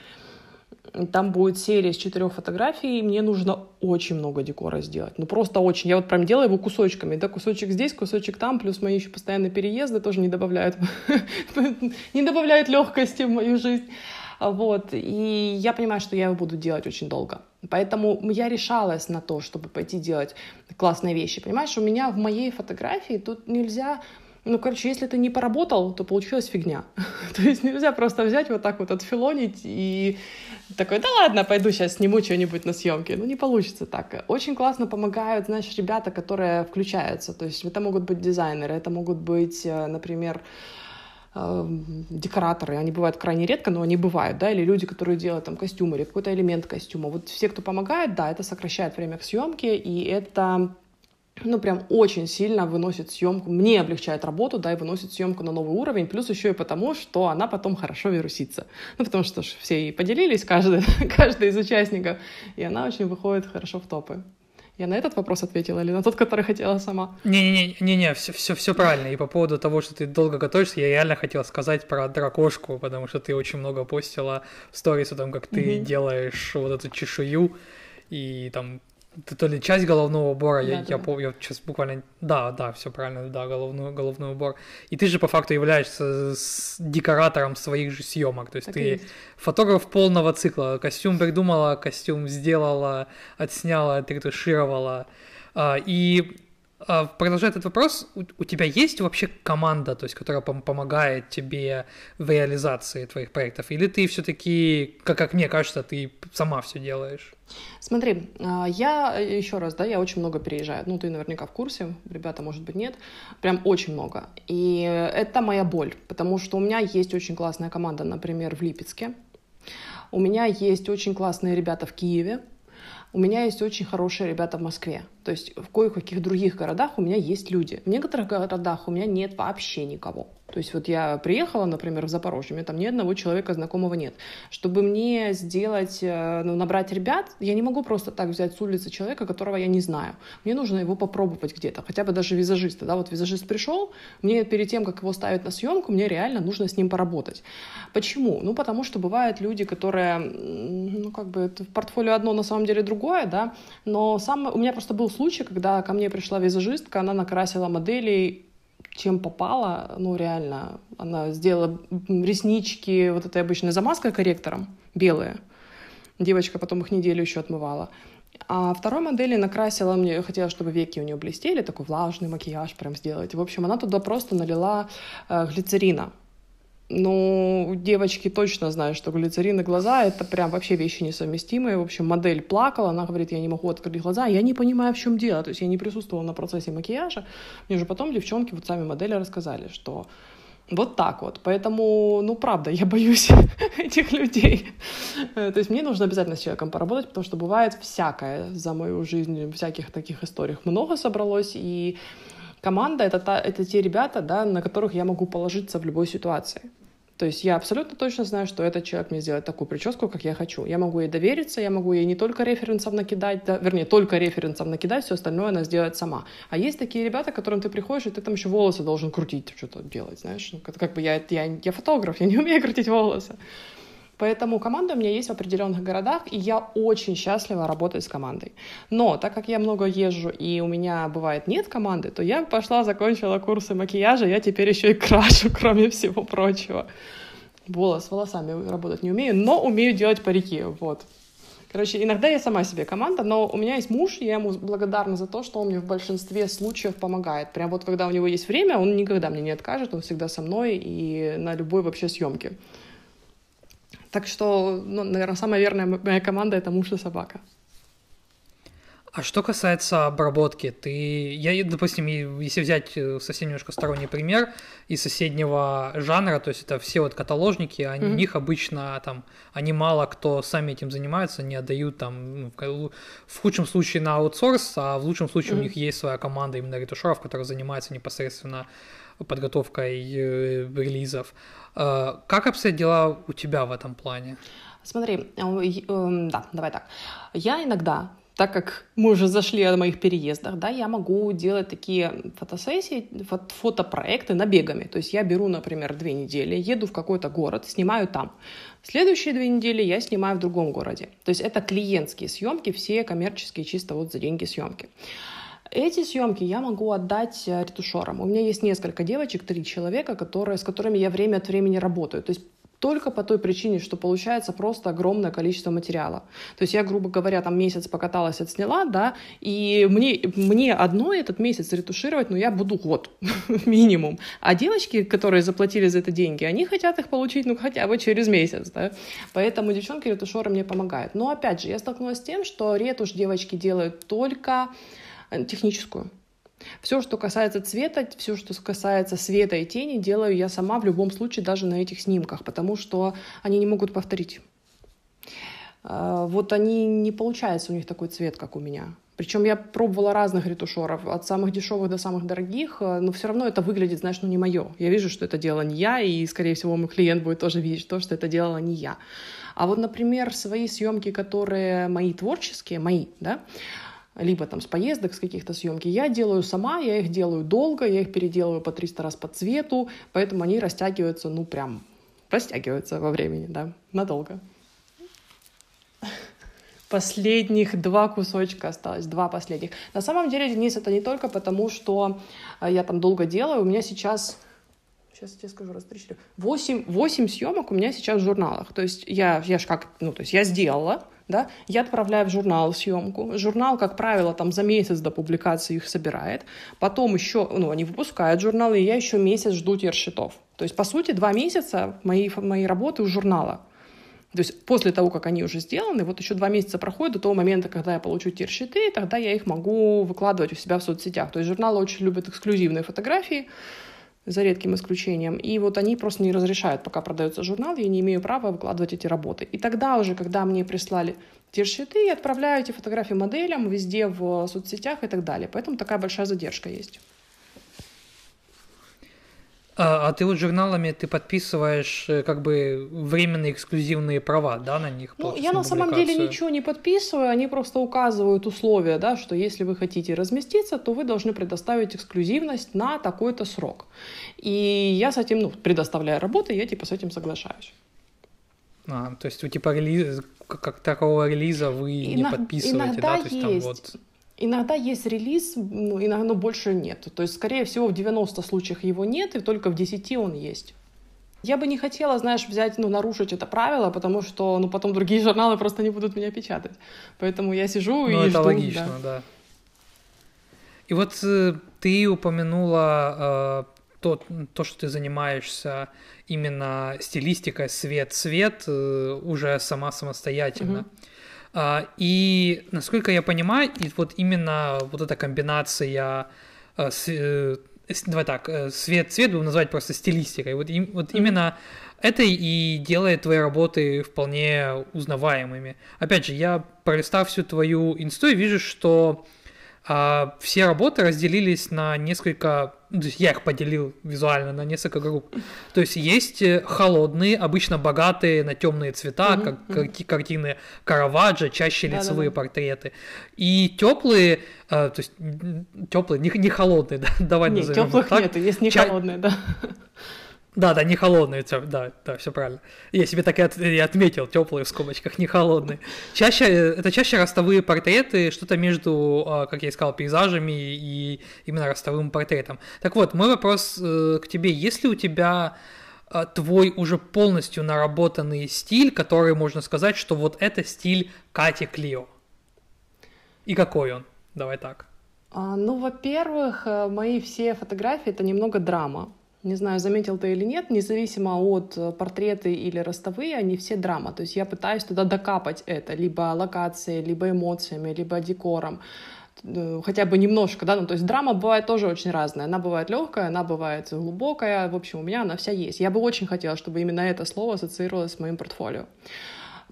B: Там будет серия из четырех фотографий, и мне нужно очень много декора сделать. Ну, просто очень. Я вот прям делаю его кусочками, да, кусочек здесь, кусочек там, плюс мои еще постоянные переезды тоже не добавляют, [laughs] не добавляют легкости в мою жизнь. Вот, и я понимаю, что я его буду делать очень долго. Поэтому я решалась на то, чтобы пойти делать классные вещи. Понимаешь, у меня в моей фотографии тут нельзя ну, короче, если ты не поработал, то получилась фигня. [laughs] то есть нельзя просто взять вот так вот отфилонить и такой, да ладно, пойду сейчас сниму что-нибудь на съемке. Ну, не получится так. Очень классно помогают, знаешь, ребята, которые включаются. То есть это могут быть дизайнеры, это могут быть, э, например, э, декораторы, они бывают крайне редко, но они бывают, да, или люди, которые делают там костюмы или какой-то элемент костюма. Вот все, кто помогает, да, это сокращает время к съемке, и это ну, прям очень сильно выносит съемку, мне облегчает работу, да, и выносит съемку на новый уровень, плюс еще и потому, что она потом хорошо вирусится. Ну, потому что ж, все и поделились, каждый, [laughs] каждый из участников, и она очень выходит хорошо в топы. Я на этот вопрос ответила или на тот, который хотела сама?
A: Не-не-не, все, все, все правильно. И по поводу того, что ты долго готовишься, я реально хотела сказать про дракошку, потому что ты очень много постила в сторис о том, как ты mm-hmm. делаешь вот эту чешую, и там это то ли часть головного убора, да, я, да. я помню, я сейчас буквально, да, да, все правильно, да, головной, головной убор. И ты же по факту являешься декоратором своих же съемок, то есть так ты есть. фотограф полного цикла, костюм придумала, костюм сделала, отсняла, отретушировала, а, и продолжая этот вопрос, у, тебя есть вообще команда, то есть, которая пом- помогает тебе в реализации твоих проектов, или ты все-таки, как, как мне кажется, ты сама все делаешь?
B: Смотри, а, я еще раз, да, я очень много переезжаю. Ну, ты наверняка в курсе, ребята, может быть, нет. Прям очень много. И это моя боль, потому что у меня есть очень классная команда, например, в Липецке. У меня есть очень классные ребята в Киеве. У меня есть очень хорошие ребята в Москве. То есть в кое-каких других городах у меня есть люди. В некоторых городах у меня нет вообще никого. То есть вот я приехала, например, в Запорожье, у меня там ни одного человека знакомого нет. Чтобы мне сделать, э, ну, набрать ребят, я не могу просто так взять с улицы человека, которого я не знаю. Мне нужно его попробовать где-то, хотя бы даже визажиста. Да? Вот визажист пришел, мне перед тем, как его ставить на съемку, мне реально нужно с ним поработать. Почему? Ну, потому что бывают люди, которые, ну, как бы, в портфолио одно, на самом деле другое, да, но сам, у меня просто был случай, когда ко мне пришла визажистка, она накрасила моделей чем попала, ну, реально, она сделала реснички вот этой обычной замазкой корректором, белые. Девочка потом их неделю еще отмывала. А второй модели накрасила мне, хотела, чтобы веки у нее блестели, такой влажный макияж прям сделать. В общем, она туда просто налила э, глицерина. Ну, девочки точно знают, что глицерин и глаза — это прям вообще вещи несовместимые. В общем, модель плакала, она говорит, я не могу открыть глаза. Я не понимаю, в чем дело. То есть я не присутствовала на процессе макияжа. Мне же потом девчонки, вот сами модели рассказали, что вот так вот. Поэтому, ну, правда, я боюсь [laughs] этих людей. То есть мне нужно обязательно с человеком поработать, потому что бывает всякое за мою жизнь, всяких таких историй много собралось, и команда это, та, это те ребята, да, на которых я могу положиться в любой ситуации. То есть я абсолютно точно знаю, что этот человек мне сделает такую прическу, как я хочу. Я могу ей довериться, я могу ей не только референсов накидать, да, вернее, только референсов накидать, все остальное она сделает сама. А есть такие ребята, к которым ты приходишь, и ты там еще волосы должен крутить, что-то делать, знаешь. Ну, как, как бы я, я, я фотограф, я не умею крутить волосы. Поэтому команда у меня есть в определенных городах, и я очень счастлива работать с командой. Но так как я много езжу, и у меня бывает нет команды, то я пошла, закончила курсы макияжа, я теперь еще и крашу, [laughs] кроме всего прочего. Волос, волосами работать не умею, но умею делать парики, вот. Короче, иногда я сама себе команда, но у меня есть муж, и я ему благодарна за то, что он мне в большинстве случаев помогает. Прям вот когда у него есть время, он никогда мне не откажет, он всегда со мной и на любой вообще съемке. Так что, ну, наверное, самая верная моя команда — это муж и собака.
A: А что касается обработки, ты, я, допустим, если взять э, совсем немножко сторонний пример из соседнего жанра, то есть это все вот каталожники, они, mm-hmm. у них обычно там, они мало кто сами этим занимаются, не отдают там, ну, в худшем случае на аутсорс, а в лучшем случае mm-hmm. у них есть своя команда именно ретушеров, которая занимается непосредственно подготовкой э, релизов. Э, как обстоят дела у тебя в этом плане?
B: Смотри, э, э, да, давай так. Я иногда так как мы уже зашли о моих переездах, да, я могу делать такие фотосессии, фотопроекты набегами. То есть я беру, например, две недели, еду в какой-то город, снимаю там. Следующие две недели я снимаю в другом городе. То есть это клиентские съемки, все коммерческие, чисто вот за деньги съемки. Эти съемки я могу отдать э, ретушерам. У меня есть несколько девочек, три человека, которые, с которыми я время от времени работаю. То есть только по той причине, что получается просто огромное количество материала. То есть я, грубо говоря, там месяц покаталась, отсняла, да, и мне, мне одно этот месяц ретушировать, но я буду год [laughs] минимум. А девочки, которые заплатили за это деньги, они хотят их получить, ну, хотя бы через месяц, да. Поэтому девчонки-ретушеры мне помогают. Но, опять же, я столкнулась с тем, что ретушь девочки делают только техническую. Все, что касается цвета, все, что касается света и тени, делаю я сама в любом случае, даже на этих снимках, потому что они не могут повторить. А, вот они не получается у них такой цвет, как у меня. Причем я пробовала разных ретушеров, от самых дешевых до самых дорогих, а, но все равно это выглядит, знаешь, ну не мое. Я вижу, что это делала не я, и, скорее всего, мой клиент будет тоже видеть то, что это делала не я. А вот, например, свои съемки, которые мои творческие, мои, да, либо там с поездок, с каких-то съемки. Я делаю сама, я их делаю долго, я их переделываю по 300 раз по цвету, поэтому они растягиваются, ну прям растягиваются во времени, да, надолго. Последних два кусочка осталось, два последних. На самом деле, Денис, это не только потому, что э, я там долго делаю, у меня сейчас сейчас я тебе скажу, раз, три, четыре, восемь, восемь съемок у меня сейчас в журналах. То есть я, я ж как, ну, то есть я сделала, да, я отправляю в журнал съемку. Журнал, как правило, там за месяц до публикации их собирает. Потом еще, ну, они выпускают журналы, и я еще месяц жду тершитов. То есть, по сути, два месяца моей, моей работы у журнала. То есть после того, как они уже сделаны, вот еще два месяца проходит до того момента, когда я получу тир-щиты, тогда я их могу выкладывать у себя в соцсетях. То есть журналы очень любят эксклюзивные фотографии, за редким исключением. И вот они просто не разрешают, пока продается журнал, я не имею права выкладывать эти работы. И тогда уже, когда мне прислали те щиты, я отправляю эти фотографии моделям везде в соцсетях и так далее. Поэтому такая большая задержка есть.
A: А, а ты вот журналами ты подписываешь э, как бы временные эксклюзивные права, да, на них?
B: Ну, я на самом деле ничего не подписываю, они просто указывают условия, да, что если вы хотите разместиться, то вы должны предоставить эксклюзивность на такой-то срок. И я с этим, ну, предоставляю работу, я типа с этим соглашаюсь.
A: А, то есть у типа релиз, как такого релиза вы Иног... не подписываете,
B: иногда да? То есть, есть. Там вот... Иногда есть релиз, ну, иногда но больше нет. То есть, скорее всего, в 90 случаях его нет, и только в 10 он есть. Я бы не хотела, знаешь, взять, ну, нарушить это правило, потому что, ну, потом другие [laughs] журналы просто не будут меня печатать. Поэтому я сижу ну, и это жду.
A: логично, да. да. И вот э, ты упомянула э, то, то, что ты занимаешься именно стилистикой свет-свет э, уже сама самостоятельно. Угу. А, и насколько я понимаю, и вот именно вот эта комбинация а, э, давай так, э, свет-цвет будем назвать просто стилистикой. Вот, им, вот mm-hmm. именно это и делает твои работы вполне узнаваемыми. Опять же, я пролистав всю твою инсту, вижу, что а, все работы разделились на несколько, ну, то есть я их поделил визуально на несколько групп. То есть есть э, холодные, обычно богатые на темные цвета, mm-hmm, как mm-hmm. картины Караваджо, чаще лицевые да, да, портреты. И теплые, а, то есть теплые, не, не холодные, да, [laughs] давай
B: не, назовем теплых так. нет, есть не Ча- холодные, да.
A: Да, да, не холодные, да, да, все правильно. Я себе так и, от, и отметил, теплые в скобочках, не холодные. Чаще, это чаще ростовые портреты, что-то между, а, как я и сказал, пейзажами и именно ростовым портретом. Так вот, мой вопрос э, к тебе, есть ли у тебя а, твой уже полностью наработанный стиль, который можно сказать, что вот это стиль Кати Клио? И какой он? Давай так.
B: А, ну, во-первых, э, мои все фотографии это немного драма. Не знаю, заметил ты или нет, независимо от э, портреты или ростовые, они все драма. То есть я пытаюсь туда докапать это, либо локацией, либо эмоциями, либо декором э, хотя бы немножко, да, ну, то есть драма бывает тоже очень разная, она бывает легкая, она бывает глубокая, в общем, у меня она вся есть. Я бы очень хотела, чтобы именно это слово ассоциировалось с моим портфолио.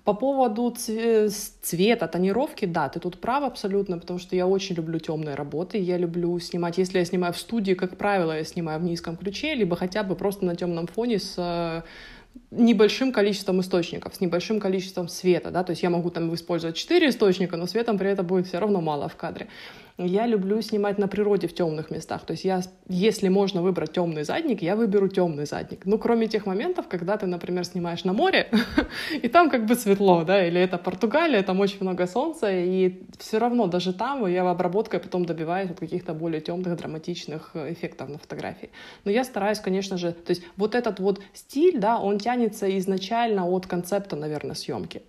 B: По поводу цвета, тонировки, да, ты тут прав абсолютно, потому что я очень люблю темные работы. Я люблю снимать, если я снимаю в студии, как правило, я снимаю в низком ключе, либо хотя бы просто на темном фоне с э, небольшим количеством источников, с небольшим количеством света, да, то есть я могу там использовать 4 источника, но светом при этом будет все равно мало в кадре. Я люблю снимать на природе в темных местах. То есть я, если можно выбрать темный задник, я выберу темный задник. Ну, кроме тех моментов, когда ты, например, снимаешь на море, [laughs] и там как бы светло, да, или это Португалия, там очень много солнца, и все равно даже там я обработкой потом добиваюсь вот каких-то более темных, драматичных эффектов на фотографии. Но я стараюсь, конечно же, то есть вот этот вот стиль, да, он тянется изначально от концепта, наверное, съемки.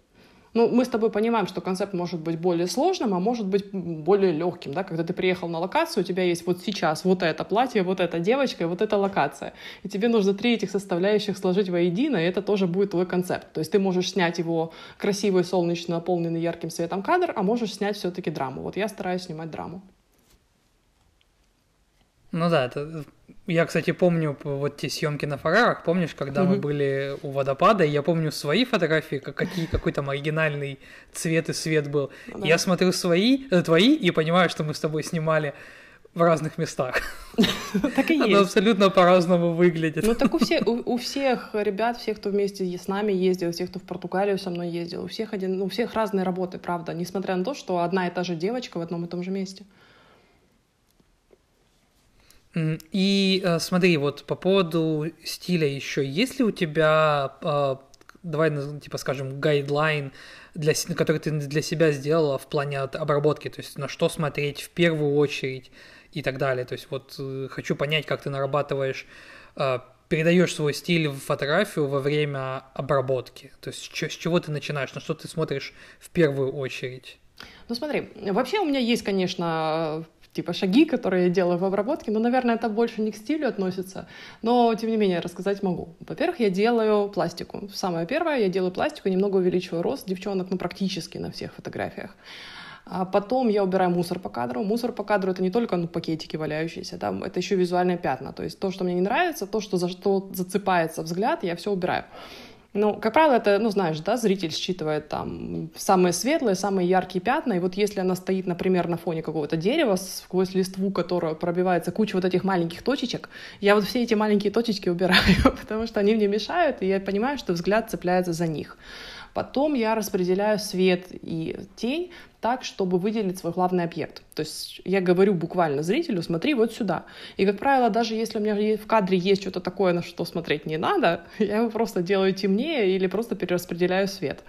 B: Ну, мы с тобой понимаем, что концепт может быть более сложным, а может быть более легким, да, когда ты приехал на локацию, у тебя есть вот сейчас вот это платье, вот эта девочка и вот эта локация, и тебе нужно три этих составляющих сложить воедино, и это тоже будет твой концепт. То есть ты можешь снять его красивый, солнечно наполненный ярким светом кадр, а можешь снять все-таки драму. Вот я стараюсь снимать драму.
A: Ну да, это я, кстати, помню вот те съемки на Фарарах, помнишь, когда мы были у водопада, и я помню свои фотографии, как, какие, какой там оригинальный цвет и свет был. Да. Я смотрю свои, э, твои, и понимаю, что мы с тобой снимали в разных местах. [laughs]
B: Так и есть.
A: Оно абсолютно по-разному выглядит.
B: Ну так у всех, [laughs] у, у всех ребят, всех, кто вместе с нами ездил, всех, кто в Португалию со мной ездил, у всех, один, ну, у всех разные работы, правда, несмотря на то, что одна и та же девочка в одном и том же месте.
A: И э, смотри, вот по поводу стиля еще, есть ли у тебя, э, давай, типа, скажем, гайдлайн, для, который ты для себя сделала в плане обработки, то есть на что смотреть в первую очередь и так далее. То есть вот э, хочу понять, как ты нарабатываешь, передаешь свой стиль в фотографию во время обработки. То есть с чего ты начинаешь, на что ты смотришь в первую очередь?
B: Ну смотри, вообще у меня есть, конечно, типа шаги, которые я делаю в обработке, но, наверное, это больше не к стилю относится, но, тем не менее, рассказать могу. Во-первых, я делаю пластику. Самое первое, я делаю пластику, немного увеличиваю рост девчонок, ну, практически на всех фотографиях. А потом я убираю мусор по кадру. Мусор по кадру это не только ну, пакетики валяющиеся, да, это еще визуальные пятна. То есть то, что мне не нравится, то, что за что зацепается взгляд, я все убираю. Ну, как правило, это, ну, знаешь, да, зритель считывает там самые светлые, самые яркие пятна, и вот если она стоит, например, на фоне какого-то дерева, сквозь листву которого пробивается куча вот этих маленьких точечек, я вот все эти маленькие точечки убираю, [laughs] потому что они мне мешают, и я понимаю, что взгляд цепляется за них. Потом я распределяю свет и тень так, чтобы выделить свой главный объект. То есть я говорю буквально зрителю, смотри вот сюда. И, как правило, даже если у меня в кадре есть что-то такое, на что смотреть не надо, [laughs] я его просто делаю темнее или просто перераспределяю свет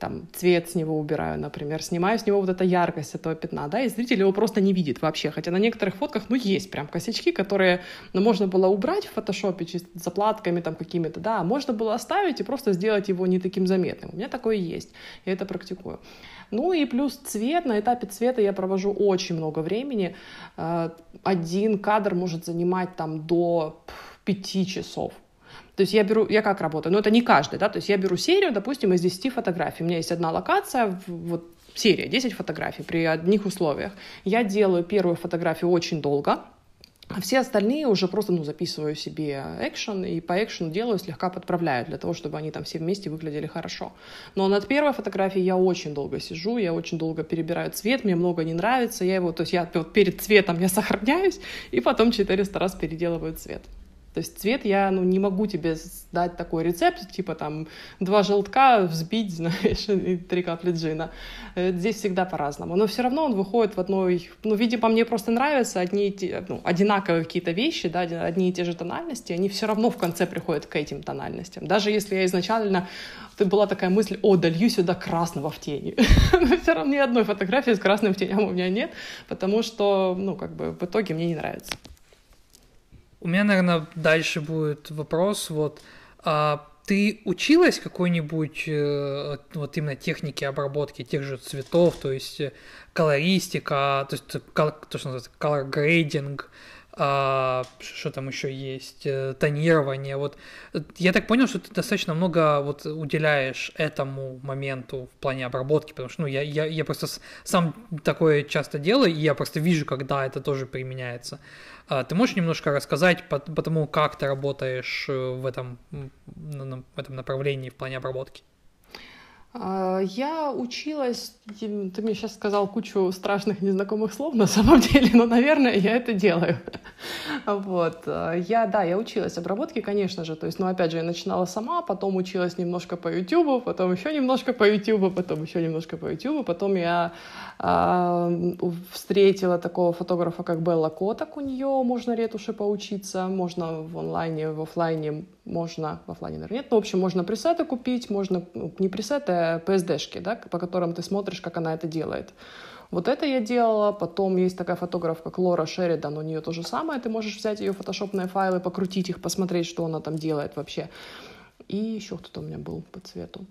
B: там цвет с него убираю, например, снимаю с него вот эта яркость этого пятна, да, и зритель его просто не видит вообще, хотя на некоторых фотках, ну, есть прям косячки, которые, ну, можно было убрать в фотошопе чисто заплатками там какими-то, да, а можно было оставить и просто сделать его не таким заметным. У меня такое есть, я это практикую. Ну и плюс цвет, на этапе цвета я провожу очень много времени, э, один кадр может занимать там до пяти часов, то есть я беру, я как работаю, но это не каждый, да, то есть я беру серию, допустим, из 10 фотографий. У меня есть одна локация, вот серия, 10 фотографий при одних условиях. Я делаю первую фотографию очень долго, а все остальные уже просто ну, записываю себе экшен и по экшену делаю, слегка подправляю для того, чтобы они там все вместе выглядели хорошо. Но над первой фотографией я очень долго сижу, я очень долго перебираю цвет, мне много не нравится, я его, то есть я вот перед цветом я сохраняюсь, и потом 400 раз переделываю цвет. То есть цвет я ну, не могу тебе дать такой рецепт, типа там два желтка взбить, [laughs] знаешь, и три капли джина. Э, здесь всегда по-разному. Но все равно он выходит в одной... Ну, видимо, мне просто нравятся одни и те, ну, одинаковые какие-то вещи, да, одни и те же тональности, они все равно в конце приходят к этим тональностям. Даже если я изначально... Ты была такая мысль, о, долью сюда красного в тени. [laughs] Но все равно ни одной фотографии с красным в теням у меня нет, потому что, ну, как бы в итоге мне не нравится.
A: У меня, наверное, дальше будет вопрос, вот, а ты училась какой-нибудь э, вот именно технике обработки тех же цветов, то есть э, колористика, то есть то, что называется color grading, а, что там еще есть, э, тонирование. Вот я так понял, что ты достаточно много вот уделяешь этому моменту в плане обработки, потому что ну, я, я, я просто сам такое часто делаю, и я просто вижу, когда это тоже применяется. А, ты можешь немножко рассказать по, по тому, как ты работаешь э, в этом, в этом направлении в плане обработки?
B: А, я училась, ты мне сейчас сказал кучу страшных незнакомых слов на самом [laughs] деле, но, наверное, я это делаю. [laughs] Вот. А, я, да, я училась обработке, конечно же, то есть, ну, опять же, я начинала сама, потом училась немножко по YouTube, потом еще немножко по YouTube, потом еще немножко по YouTube, потом я э, встретила такого фотографа, как Белла Коток, у нее можно ретуши поучиться, можно в онлайне, в офлайне можно, в офлайне, наверное, нет, но, в общем, можно пресеты купить, можно, ну, не пресеты, а PSD-шки, да, по которым ты смотришь, как она это делает. Вот это я делала. Потом есть такая фотограф, как Лора Шеридан, у нее то же самое. Ты можешь взять ее фотошопные файлы, покрутить их, посмотреть, что она там делает вообще. И еще кто-то у меня был по цвету.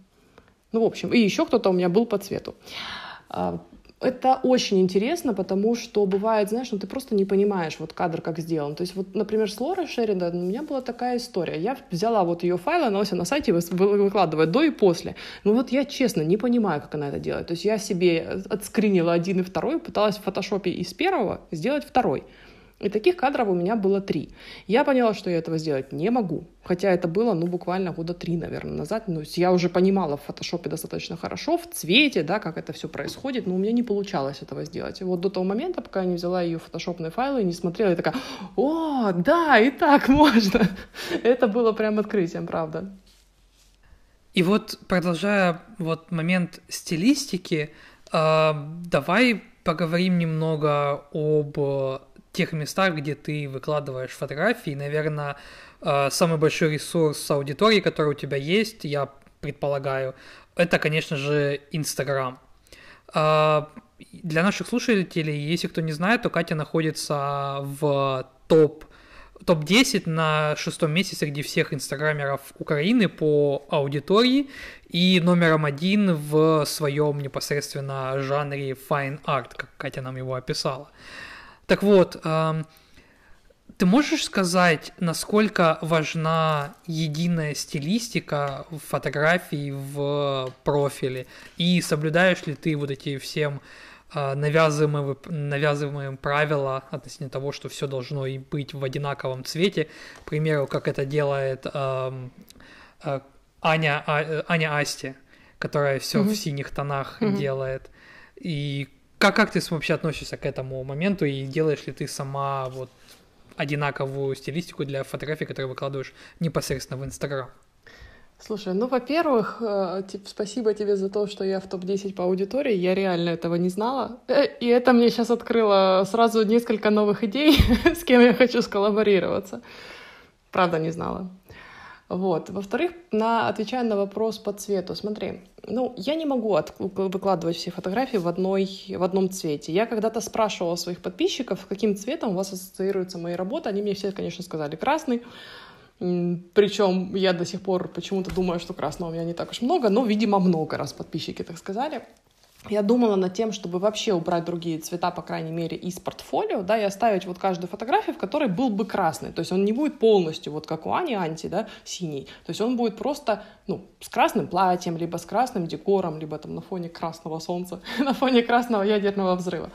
B: Ну, в общем, и еще кто-то у меня был по цвету. Это очень интересно, потому что бывает, знаешь, ну ты просто не понимаешь вот кадр как сделан. То есть вот, например, с Лорой Шеридан у меня была такая история. Я взяла вот ее файлы, она все на сайте выкладывает до и после. Но вот я честно не понимаю, как она это делает. То есть я себе отскринила один и второй, пыталась в фотошопе из первого сделать второй. И таких кадров у меня было три. Я поняла, что я этого сделать не могу. Хотя это было, ну, буквально года три, наверное, назад. Ну, я уже понимала в фотошопе достаточно хорошо, в цвете, да, как это все происходит, но у меня не получалось этого сделать. И вот до того момента, пока я не взяла ее фотошопные файлы и не смотрела, я такая, о, да, и так [laughs] можно. Это было прям открытием, правда.
A: И вот, продолжая вот момент стилистики, э, давай поговорим немного об тех местах, где ты выкладываешь фотографии. Наверное, э, самый большой ресурс аудитории, который у тебя есть, я предполагаю, это, конечно же, Инстаграм. Э, для наших слушателей, если кто не знает, то Катя находится в топ топ-10 на шестом месте среди всех инстаграмеров Украины по аудитории и номером один в своем непосредственно жанре fine art, как Катя нам его описала. Так вот, ты можешь сказать, насколько важна единая стилистика в фотографии в профиле? И соблюдаешь ли ты вот эти всем а, навязываемые, навязываемые правила относительно того, что все должно и быть в одинаковом цвете? К примеру, как это делает э, э, Аня, а, Аня Асти, которая все mm-hmm. в синих тонах mm-hmm. делает. И как, как ты вообще относишься к этому моменту и делаешь ли ты сама вот одинаковую стилистику для фотографий, которые выкладываешь непосредственно в Инстаграм?
B: Слушай, ну, во-первых, э, спасибо тебе за то, что я в топ-10 по аудитории. Я реально этого не знала. Э, и это мне сейчас открыло сразу несколько новых идей, [laughs] с кем я хочу сколлаборироваться. Правда, не знала. Вот. Во-вторых, на, отвечая на вопрос по цвету, смотри, ну, я не могу от, выкладывать все фотографии в, одной, в одном цвете. Я когда-то спрашивала своих подписчиков, каким цветом у вас ассоциируются мои работы. Они мне все, конечно, сказали красный. Причем я до сих пор почему-то думаю, что красного у меня не так уж много, но, видимо, много раз подписчики так сказали я думала над тем, чтобы вообще убрать другие цвета, по крайней мере, из портфолио, да, и оставить вот каждую фотографию, в которой был бы красный. То есть он не будет полностью, вот как у Ани Анти, да, синий. То есть он будет просто, ну, с красным платьем, либо с красным декором, либо там на фоне красного солнца, [laughs] на фоне красного ядерного взрыва.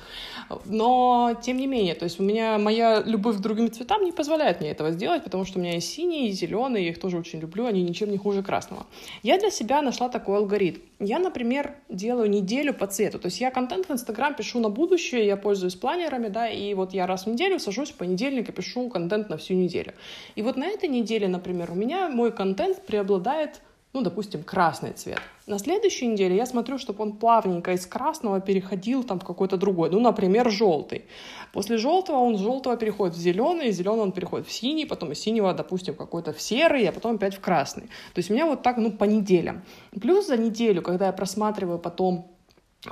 B: Но, тем не менее, то есть у меня моя любовь к другим цветам не позволяет мне этого сделать, потому что у меня есть синий и зеленый, я их тоже очень люблю, они ничем не хуже красного. Я для себя нашла такой алгоритм. Я, например, делаю неделю по цвету. То есть я контент в Инстаграм пишу на будущее, я пользуюсь планерами, да, и вот я раз в неделю сажусь в понедельник и пишу контент на всю неделю. И вот на этой неделе, например, у меня мой контент преобладает ну, допустим, красный цвет. На следующей неделе я смотрю, чтобы он плавненько из красного переходил там в какой-то другой, ну, например, желтый. После желтого он с желтого переходит в зеленый, из зеленого он переходит в синий, потом из синего, допустим, какой-то в серый, а потом опять в красный. То есть у меня вот так, ну, по неделям. Плюс за неделю, когда я просматриваю потом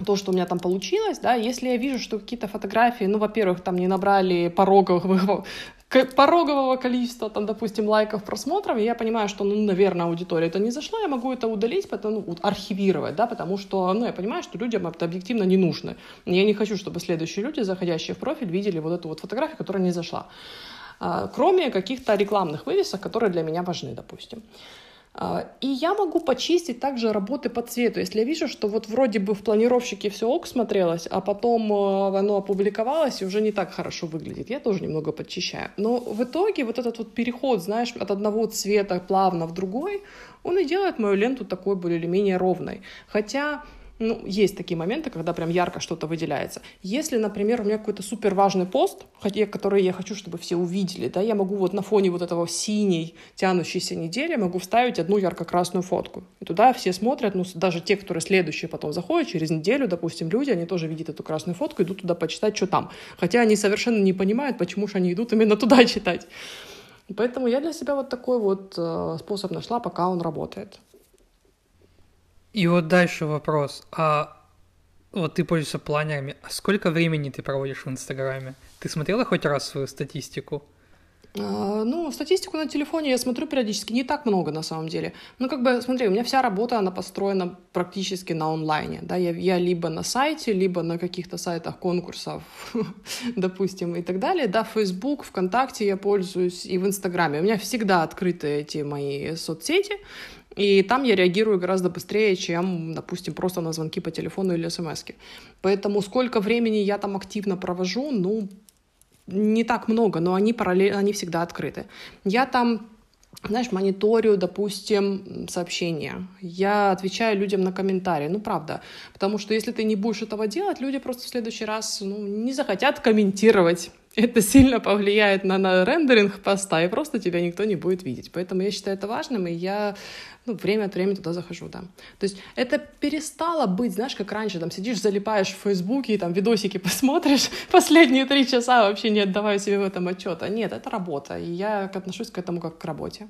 B: то, что у меня там получилось, да, если я вижу, что какие-то фотографии, ну, во-первых, там не набрали пороговых порогового количества, там, допустим, лайков, просмотров, и я понимаю, что, ну, наверное, аудитория это не зашла, я могу это удалить, потом, ну, архивировать, да, потому что, ну, я понимаю, что людям это объективно не нужно. Я не хочу, чтобы следующие люди, заходящие в профиль, видели вот эту вот фотографию, которая не зашла. А, кроме каких-то рекламных вывесок, которые для меня важны, допустим. А, и я могу почистить также работы по цвету. Если я вижу, что вот вроде бы в планировщике все ок смотрелось, а потом э, оно опубликовалось и уже не так хорошо выглядит, я тоже немного подчищаю. Но в итоге вот этот вот переход, знаешь, от одного цвета плавно в другой, он и делает мою ленту такой более или менее ровной. Хотя ну, есть такие моменты, когда прям ярко что-то выделяется. Если, например, у меня какой-то супер важный пост, который я хочу, чтобы все увидели, да, я могу вот на фоне вот этого синей тянущейся недели могу вставить одну ярко-красную фотку. И туда все смотрят, ну, даже те, которые следующие потом заходят, через неделю, допустим, люди, они тоже видят эту красную фотку, идут туда почитать, что там. Хотя они совершенно не понимают, почему же они идут именно туда читать. Поэтому я для себя вот такой вот э, способ нашла, пока он работает.
A: И вот дальше вопрос. А вот ты пользуешься планерами. А сколько времени ты проводишь в Инстаграме? Ты смотрела хоть раз свою статистику?
B: А, ну, статистику на телефоне я смотрю периодически, не так много на самом деле. Ну, как бы, смотри, у меня вся работа, она построена практически на онлайне, да, я, я либо на сайте, либо на каких-то сайтах конкурсов, [laughs] допустим, и так далее, да, Facebook, ВКонтакте я пользуюсь, и в Инстаграме. У меня всегда открыты эти мои соцсети, и там я реагирую гораздо быстрее, чем, допустим, просто на звонки по телефону или смс. Поэтому сколько времени я там активно провожу, ну, не так много, но они параллельно, они всегда открыты. Я там знаешь, мониторю, допустим, сообщения. Я отвечаю людям на комментарии. Ну, правда. Потому что если ты не будешь этого делать, люди просто в следующий раз ну, не захотят комментировать это сильно повлияет на, на рендеринг поста, и просто тебя никто не будет видеть. Поэтому я считаю это важным, и я ну, время от времени туда захожу, да. То есть это перестало быть, знаешь, как раньше, там сидишь, залипаешь в Фейсбуке, и там видосики [laughs] посмотришь последние три часа, вообще не отдавая себе в этом отчета. Нет, это работа, и я отношусь к этому как к работе.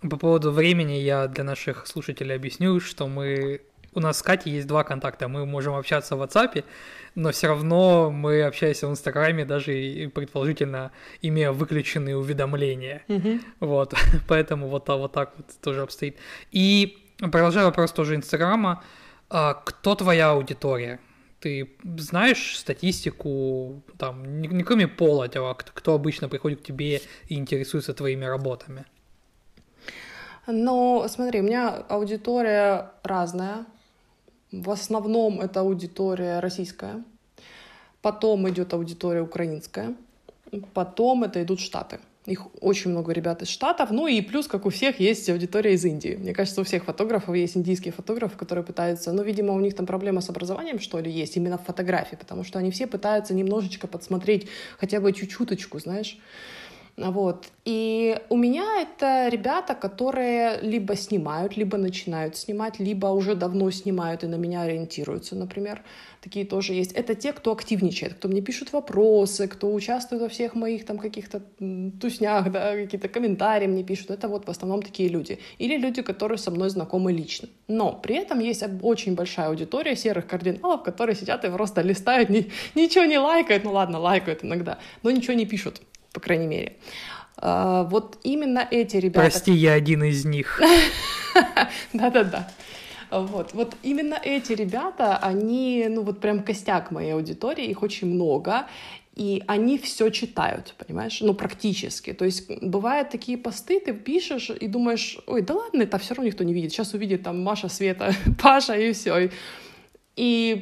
A: По поводу времени я для наших слушателей объясню, что мы у нас с Катей есть два контакта. Мы можем общаться в WhatsApp, но все равно мы общаемся в Инстаграме, даже и предположительно имея выключенные уведомления. Mm-hmm. Вот, [laughs] поэтому вот, вот так вот тоже обстоит. И продолжая вопрос тоже Инстаграма, а, кто твоя аудитория? Ты знаешь статистику, там, не, не кроме пола, а кто обычно приходит к тебе и интересуется твоими работами?
B: Ну, смотри, у меня аудитория разная. В основном это аудитория российская, потом идет аудитория украинская, потом это идут Штаты. Их очень много ребят из Штатов. Ну и плюс, как у всех, есть аудитория из Индии. Мне кажется, у всех фотографов есть индийские фотографы, которые пытаются... Ну, видимо, у них там проблема с образованием, что ли, есть именно в фотографии, потому что они все пытаются немножечко подсмотреть хотя бы чуть-чуточку, знаешь. Вот. И у меня это ребята, которые либо снимают, либо начинают снимать, либо уже давно снимают и на меня ориентируются, например. Такие тоже есть. Это те, кто активничает, кто мне пишут вопросы, кто участвует во всех моих там каких-то туснях, да, какие-то комментарии мне пишут. Это вот в основном такие люди. Или люди, которые со мной знакомы лично. Но при этом есть очень большая аудитория серых кардиналов, которые сидят и просто листают, ни, ничего не лайкают, ну ладно, лайкают иногда, но ничего не пишут по крайней мере. А, вот именно эти ребята...
A: Прости, я один из них. [laughs]
B: Да-да-да. Вот, вот именно эти ребята, они, ну вот прям костяк моей аудитории, их очень много, и они все читают, понимаешь, ну практически. То есть бывают такие посты, ты пишешь и думаешь, ой, да ладно, это все равно никто не видит. Сейчас увидит там Маша, Света, [laughs] Паша и все. И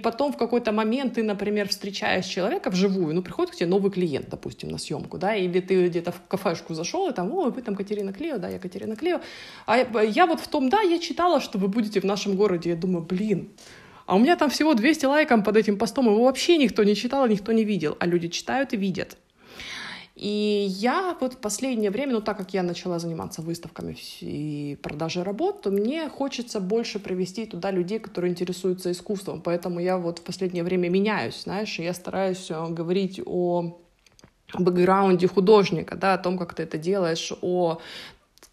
B: потом в какой-то момент ты, например, встречаешь человека вживую, ну, приходит к тебе новый клиент, допустим, на съемку, да, или ты где-то в кафешку зашел, и там, о, вы там Катерина Клео, да, я Катерина Клео. А я, я вот в том, да, я читала, что вы будете в нашем городе. Я думаю, блин, а у меня там всего 200 лайков под этим постом, его вообще никто не читал, никто не видел. А люди читают и видят. И я вот в последнее время, ну так как я начала заниматься выставками и продажей работ, то мне хочется больше привести туда людей, которые интересуются искусством. Поэтому я вот в последнее время меняюсь, знаешь, и я стараюсь э, говорить о бэкграунде художника, да, о том, как ты это делаешь, о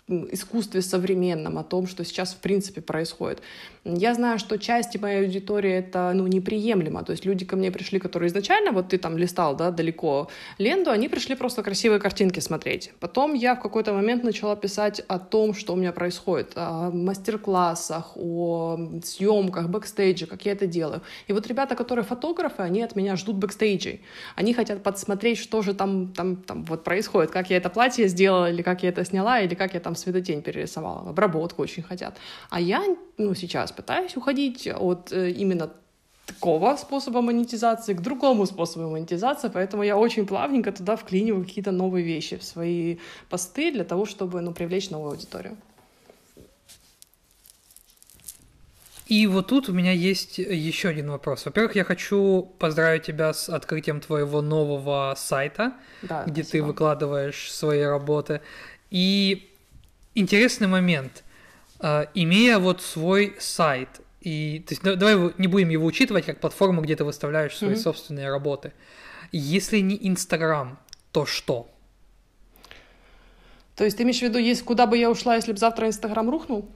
B: искусстве современном, о том, что сейчас в принципе происходит. Я знаю, что части моей аудитории это ну, неприемлемо. То есть люди ко мне пришли, которые изначально, вот ты там листал да, далеко ленту, они пришли просто красивые картинки смотреть. Потом я в какой-то момент начала писать о том, что у меня происходит, о мастер-классах, о съемках, бэкстейдже, как я это делаю. И вот ребята, которые фотографы, они от меня ждут бэкстейджей. Они хотят подсмотреть, что же там, там, там вот происходит, как я это платье сделала, или как я это сняла, или как я там светотень перерисовала. Обработку очень хотят. А я, ну, сейчас пытаюсь уходить от э, именно такого способа монетизации к другому способу монетизации, поэтому я очень плавненько туда вклиниваю какие-то новые вещи в свои посты для того, чтобы ну, привлечь новую аудиторию.
A: И вот тут у меня есть еще один вопрос. Во-первых, я хочу поздравить тебя с открытием твоего нового сайта,
B: да,
A: где
B: спасибо.
A: ты выкладываешь свои работы. И интересный момент. А, имея вот свой сайт, и то есть, давай не будем его учитывать как платформу, где ты выставляешь свои mm-hmm. собственные работы. Если не Инстаграм, то что?
B: То есть ты имеешь в виду, есть куда бы я ушла, если бы завтра Инстаграм рухнул?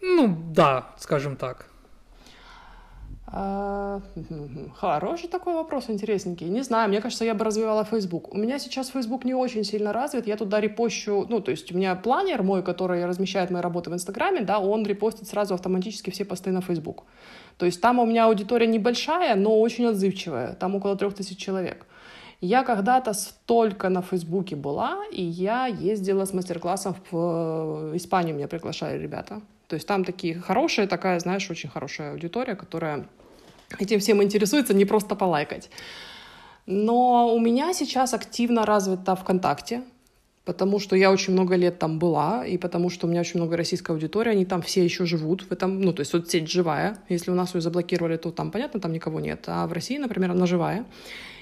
A: Ну, да, скажем так.
B: А, [laughs] хороший такой вопрос, интересненький. Не знаю, мне кажется, я бы развивала Facebook. У меня сейчас Facebook не очень сильно развит, я туда репощу, ну, то есть у меня планер мой, который размещает мои работы в Инстаграме, да, он репостит сразу автоматически все посты на Facebook. То есть там у меня аудитория небольшая, но очень отзывчивая, там около трех тысяч человек. Я когда-то столько на Фейсбуке была, и я ездила с мастер-классом в Испанию, меня приглашали ребята. То есть там такие хорошие, такая, знаешь, очень хорошая аудитория, которая этим всем интересуется, не просто полайкать. Но у меня сейчас активно развита ВКонтакте, потому что я очень много лет там была, и потому что у меня очень много российской аудитории, они там все еще живут в этом, ну, то есть соцсеть живая. Если у нас ее заблокировали, то там, понятно, там никого нет. А в России, например, она живая.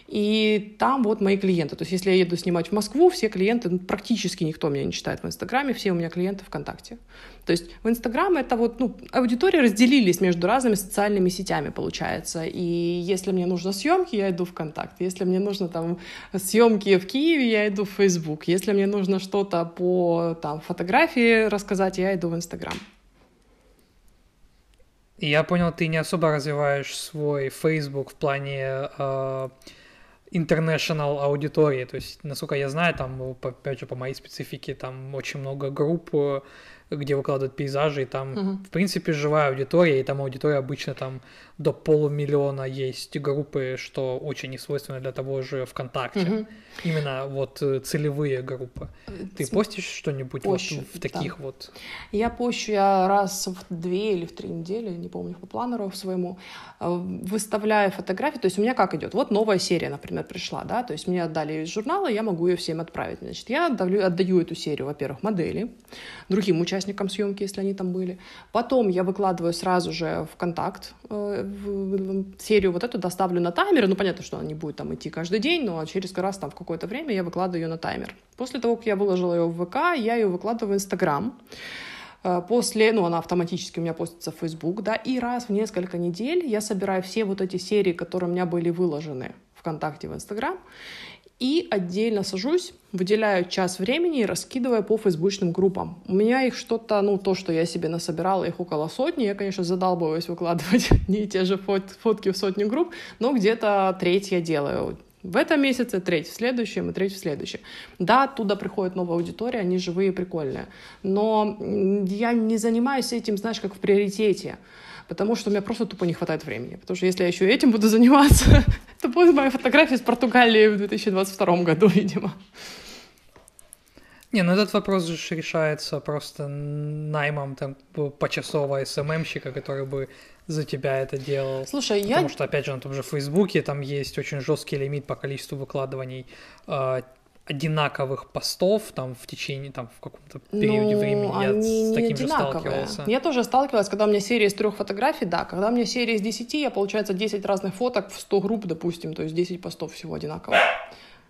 B: И там вот мои клиенты. То есть если я еду снимать в Москву, все клиенты, ну, практически никто меня не читает в Инстаграме, все у меня клиенты ВКонтакте. То есть в Инстаграм это вот, ну, аудитории разделились между разными социальными сетями, получается. И если мне нужно съемки, я иду в ВКонтакт. Если мне нужно там съемки в Киеве, я иду в Фейсбук. Если мне нужно что-то по там, фотографии рассказать, я иду в Инстаграм.
A: Я понял, ты не особо развиваешь свой Facebook в плане э, international аудитории. То есть, насколько я знаю, там, опять же, по моей специфике, там очень много групп, э, где выкладывают пейзажи, и там, угу. в принципе, живая аудитория, и там аудитория обычно там до полумиллиона есть группы, что очень не свойственно для того же ВКонтакте. Угу. Именно вот э, целевые группы. Ты См... постишь что-нибудь вот в таких да. вот?
B: Я пощу я раз в две или в три недели, не помню по планеру своему, э, выставляю фотографии. То есть у меня как идет? Вот новая серия, например, пришла, да, то есть мне отдали из журнала, я могу ее всем отправить. Значит, я отдаю, отдаю эту серию, во-первых, модели, другим участникам съемки, если они там были. Потом я выкладываю сразу же в контакт э, серию вот эту доставлю на таймер. Ну, понятно, что она не будет там идти каждый день, но через раз там в какое-то время я выкладываю ее на таймер. После того, как я выложила ее в ВК, я ее выкладываю в Инстаграм. Э, после, ну, она автоматически у меня постится в Facebook, да, и раз в несколько недель я собираю все вот эти серии, которые у меня были выложены ВКонтакте, в Инстаграм, и отдельно сажусь, выделяю час времени и раскидываю по фейсбучным группам. У меня их что-то, ну, то, что я себе насобирала, их около сотни. Я, конечно, задалбываюсь выкладывать [laughs] не те же фот фотки в сотню групп, но где-то треть я делаю. В этом месяце треть, в следующем и треть в следующем. Да, оттуда приходит новая аудитория, они живые, прикольные. Но я не занимаюсь этим, знаешь, как в приоритете потому что у меня просто тупо не хватает времени. Потому что если я еще этим буду заниматься, [laughs] то будет моя фотография с Португалии в 2022 году, [laughs] видимо.
A: Не, ну этот вопрос же решается просто наймом там почасового СММщика, который бы за тебя это делал.
B: Слушай,
A: Потому
B: я...
A: Потому что, опять же, на том же Фейсбуке там есть очень жесткий лимит по количеству выкладываний а, одинаковых постов там в течение, там в каком-то периоде ну, времени. Я с таким же сталкивался.
B: Я тоже сталкивалась, когда у меня серия из трех фотографий, да, когда у меня серия из десяти, я, получается, 10 разных фоток в 100 групп, допустим, то есть 10 постов всего одинаковых.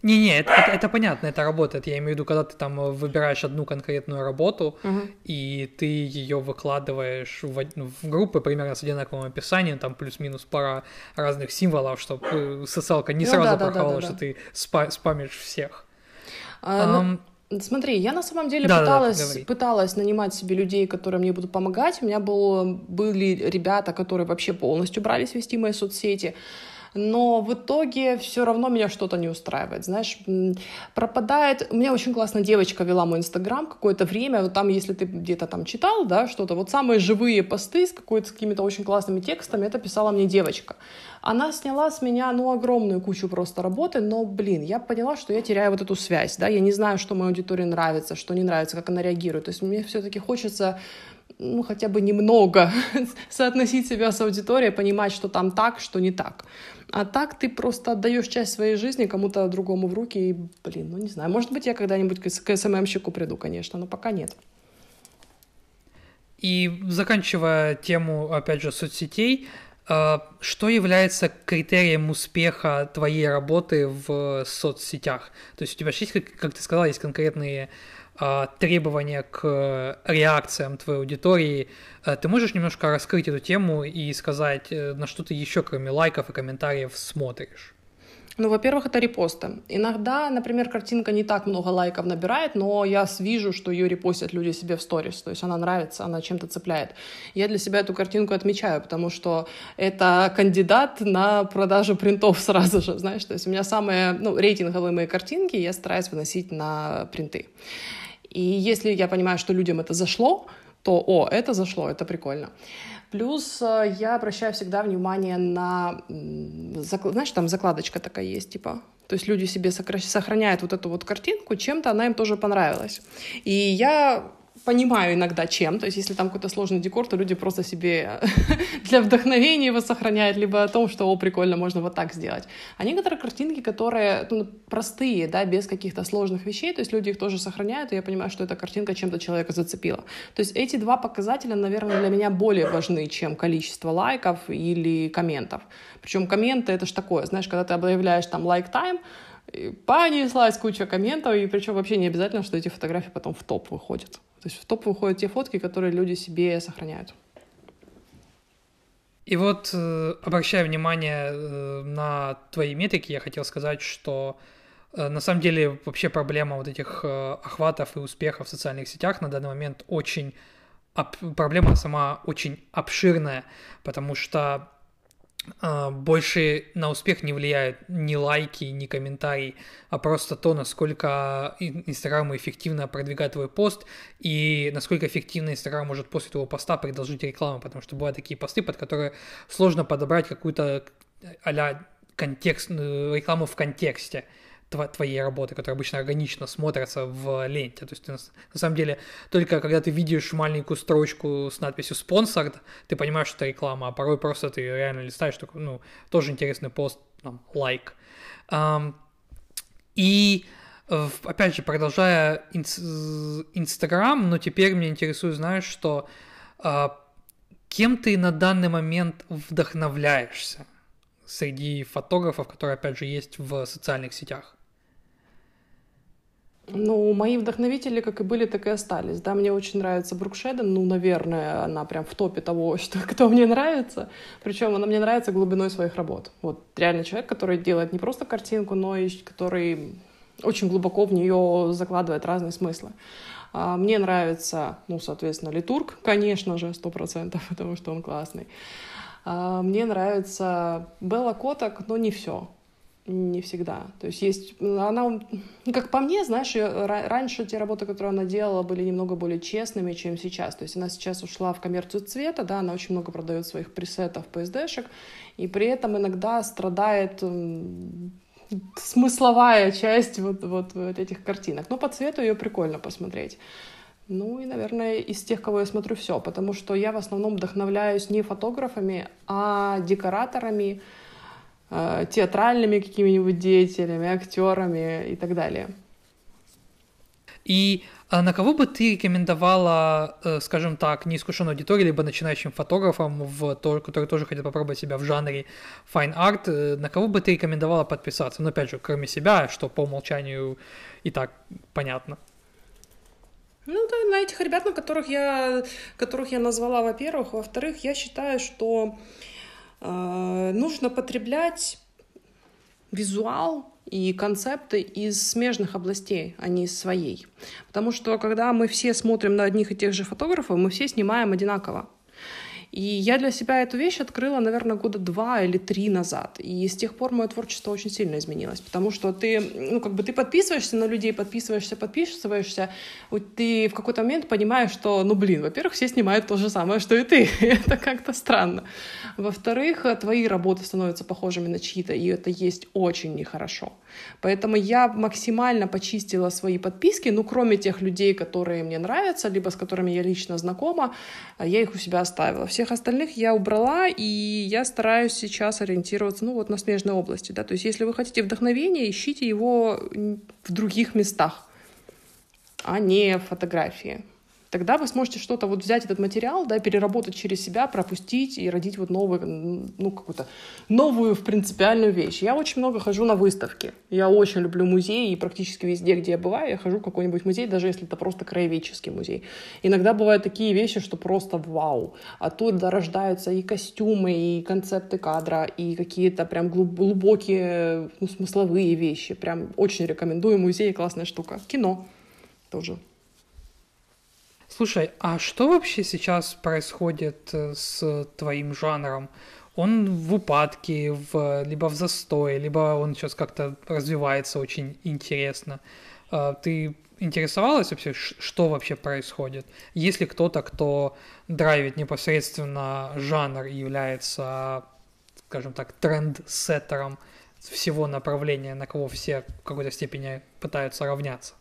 A: Не-не, это, это, это понятно, это работает. Я имею в виду, когда ты там выбираешь одну конкретную работу, uh-huh. и ты ее выкладываешь в, в группы примерно с одинаковым описанием, там плюс-минус пара разных символов, чтобы э, социалка не ну, сразу да, прохавала, да, да, да, что ты спа- спамишь всех.
B: А, um, Смотри, я на самом деле да, пыталась, да, пыталась нанимать себе людей, которые мне будут помогать. У меня был, были ребята, которые вообще полностью брались вести мои соцсети но в итоге все равно меня что-то не устраивает, знаешь, пропадает, у меня очень классная девочка вела мой инстаграм какое-то время, вот там, если ты где-то там читал, да, что-то, вот самые живые посты с, с какими-то очень классными текстами, это писала мне девочка. Она сняла с меня, ну, огромную кучу просто работы, но, блин, я поняла, что я теряю вот эту связь, да, я не знаю, что моей аудитории нравится, что не нравится, как она реагирует, то есть мне все-таки хочется ну, хотя бы немного [laughs] соотносить себя с аудиторией, понимать, что там так, что не так. А так ты просто отдаешь часть своей жизни кому-то другому в руки, и, блин, ну не знаю, может быть, я когда-нибудь к СММщику приду, конечно, но пока нет.
A: И заканчивая тему, опять же, соцсетей, э, что является критерием успеха твоей работы в соцсетях? То есть у тебя есть, как ты сказал, есть конкретные а, требования к реакциям твоей аудитории. Э, ты можешь немножко раскрыть эту тему и сказать, э, на что ты еще, кроме лайков и комментариев, смотришь?
B: Ну, во-первых, это репосты. Иногда, например, картинка не так много лайков набирает, но я вижу, что ее репостят люди себе в сторис. То есть она нравится, она чем-то цепляет. Я для себя эту картинку отмечаю, потому что это кандидат на продажу принтов сразу же, знаешь. То есть у меня самые ну, рейтинговые мои картинки я стараюсь выносить на принты. И если я понимаю, что людям это зашло, то, о, это зашло, это прикольно. Плюс э, я обращаю всегда внимание на, знаешь, там закладочка такая есть, типа, то есть люди себе сохраняют вот эту вот картинку, чем-то она им тоже понравилась. И я понимаю иногда чем. То есть, если там какой-то сложный декор, то люди просто себе [laughs] для вдохновения его сохраняют, либо о том, что, о, прикольно, можно вот так сделать. А некоторые картинки, которые ну, простые, да, без каких-то сложных вещей, то есть люди их тоже сохраняют, и я понимаю, что эта картинка чем-то человека зацепила. То есть эти два показателя, наверное, для меня более важны, чем количество лайков или комментов. Причем комменты — это ж такое, знаешь, когда ты объявляешь там like time, понеслась куча комментов, и причем вообще не обязательно, что эти фотографии потом в топ выходят. То есть в топ выходят те фотки, которые люди себе сохраняют.
A: И вот, э, обращая внимание э, на твои метрики, я хотел сказать, что э, на самом деле вообще проблема вот этих охватов и успехов в социальных сетях на данный момент очень... Проблема сама очень обширная, потому что больше на успех не влияют ни лайки, ни комментарии, а просто то, насколько Инстаграм эффективно продвигает твой пост и насколько эффективно Инстаграм может после твоего поста предложить рекламу, потому что бывают такие посты, под которые сложно подобрать какую-то а контекстную рекламу в контексте твоей работы, которые обычно органично смотрятся в ленте. То есть ты, на самом деле только когда ты видишь маленькую строчку с надписью «спонсор», ты понимаешь, что это реклама, а порой просто ты реально листаешь такой, ну, тоже интересный пост, там, лайк. Um, и опять же, продолжая Инстаграм, но теперь меня интересует, знаешь, что uh, кем ты на данный момент вдохновляешься среди фотографов, которые, опять же, есть в социальных сетях?
B: Ну, мои вдохновители как и были, так и остались. Да, мне очень нравится Брук Шеден, ну, наверное, она прям в топе того, [laughs] что, кто мне нравится. Причем она мне нравится глубиной своих работ. Вот реально человек, который делает не просто картинку, но и который очень глубоко в нее закладывает разные смыслы. А, мне нравится, ну, соответственно, Литург, конечно же, сто процентов, [laughs] потому что он классный. А, мне нравится Белла Коток, но не все. Не всегда. То есть есть... Она, ну, как по мне, знаешь, раньше те работы, которые она делала, были немного более честными, чем сейчас. То есть она сейчас ушла в коммерцию цвета, да, она очень много продает своих пресетов, PSD-шек, и при этом иногда страдает смысловая часть вот, вот, вот этих картинок. Но по цвету ее прикольно посмотреть. Ну и, наверное, из тех, кого я смотрю, все, потому что я в основном вдохновляюсь не фотографами, а декораторами, Э, театральными какими-нибудь деятелями, актерами и так далее.
A: И а на кого бы ты рекомендовала, э, скажем так, неискушенной аудитории, либо начинающим фотографам, в то, которые тоже хотят попробовать себя в жанре fine art, э, на кого бы ты рекомендовала подписаться? Ну, опять же, кроме себя, что по умолчанию и так понятно.
B: Ну, да, на этих ребят, на которых я, которых я назвала, во-первых. Во-вторых, я считаю, что э, нужно потреблять визуал и концепты из смежных областей, а не из своей. Потому что когда мы все смотрим на одних и тех же фотографов, мы все снимаем одинаково. И я для себя эту вещь открыла, наверное, года два или три назад. И с тех пор мое творчество очень сильно изменилось, потому что ты, ну, как бы ты подписываешься на людей, подписываешься, подписываешься, вот ты в какой-то момент понимаешь, что, ну, блин, во-первых, все снимают то же самое, что и ты. [laughs] это как-то странно. Во-вторых, твои работы становятся похожими на чьи-то, и это есть очень нехорошо. Поэтому я максимально почистила свои подписки, ну, кроме тех людей, которые мне нравятся, либо с которыми я лично знакома, я их у себя оставила. Всех остальных я убрала, и я стараюсь сейчас ориентироваться, ну, вот на смежной области, да, то есть если вы хотите вдохновения, ищите его в других местах, а не в фотографии тогда вы сможете что-то вот взять этот материал, да, переработать через себя, пропустить и родить вот новую, ну, какую-то новую в принципиальную вещь. Я очень много хожу на выставки. Я очень люблю музеи, и практически везде, где я бываю, я хожу в какой-нибудь музей, даже если это просто краеведческий музей. Иногда бывают такие вещи, что просто вау. Оттуда рождаются и костюмы, и концепты кадра, и какие-то прям глубокие, ну, смысловые вещи. Прям очень рекомендую музей, классная штука. Кино тоже
A: Слушай, а что вообще сейчас происходит э, с твоим жанром? Он в упадке, в, либо в застое, либо он сейчас как-то развивается очень интересно. А, ты интересовалась вообще, что вообще происходит? Есть ли кто-то, кто драйвит непосредственно жанр и является, скажем так, тренд-сеттером всего направления, на кого все в какой-то степени пытаются равняться?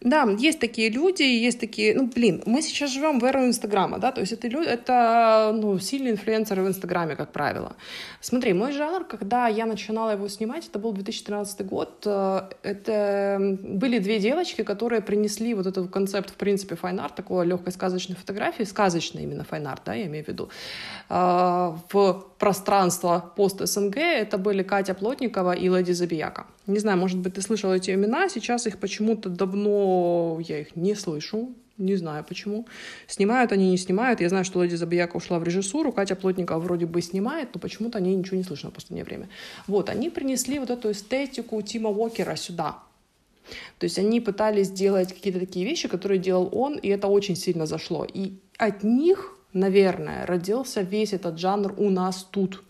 B: Да, есть такие люди, есть такие, ну, блин, мы сейчас живем в эру Инстаграма, да, то есть это люди, это, ну, сильные инфлюенсеры в Инстаграме, как правило. Смотри, мой жанр, когда я начинала его снимать, это был 2013 год, э, это были две девочки, которые принесли вот этот концепт, в принципе, fine art, такой легкой сказочной фотографии, сказочной именно fine art, да, я имею в виду, э, в пространство пост-СНГ, это были Катя Плотникова и Леди Забияка. Не знаю, может быть, ты слышал эти имена, сейчас их почему-то давно я их не слышу, не знаю почему. Снимают они, не снимают. Я знаю, что Леди Забияка ушла в режиссуру, Катя Плотникова вроде бы снимает, но почему-то о ней ничего не слышно в последнее время. Вот, они принесли вот эту эстетику Тима Уокера сюда. То есть они пытались сделать какие-то такие вещи, которые делал он, и это очень сильно зашло. И от них наверное, родился весь этот жанр у нас тут.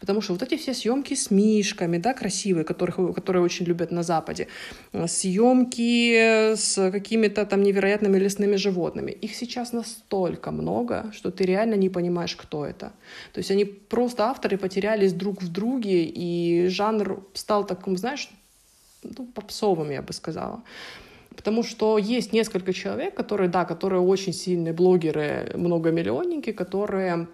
B: Потому что вот эти все съемки с мишками, да, красивые, которых, которые очень любят на Западе, съемки с какими-то там невероятными лесными животными, их сейчас настолько много, что ты реально не понимаешь, кто это. То есть они просто авторы потерялись друг в друге, и жанр стал таким, знаешь, ну, попсовым, я бы сказала. Потому что есть несколько человек, которые, да, которые очень сильные блогеры, многомиллионники, которые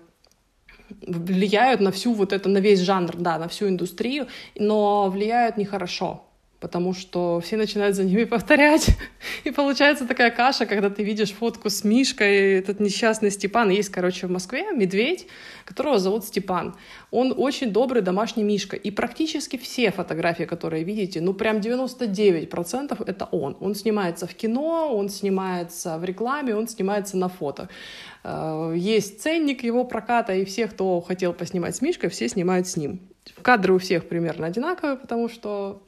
B: влияют на всю вот это, на весь жанр, да, на всю индустрию, но влияют нехорошо потому что все начинают за ними [laughs] повторять. И получается такая каша, когда ты видишь фотку с Мишкой, этот несчастный Степан. Есть, короче, в Москве медведь, которого зовут Степан. Он очень добрый домашний Мишка. И практически все фотографии, которые видите, ну прям 99% это он. Он снимается в кино, он снимается в рекламе, он снимается на фото. Э, есть ценник его проката, и все, кто хотел поснимать с Мишкой, все снимают с ним. Кадры у всех примерно одинаковые, потому что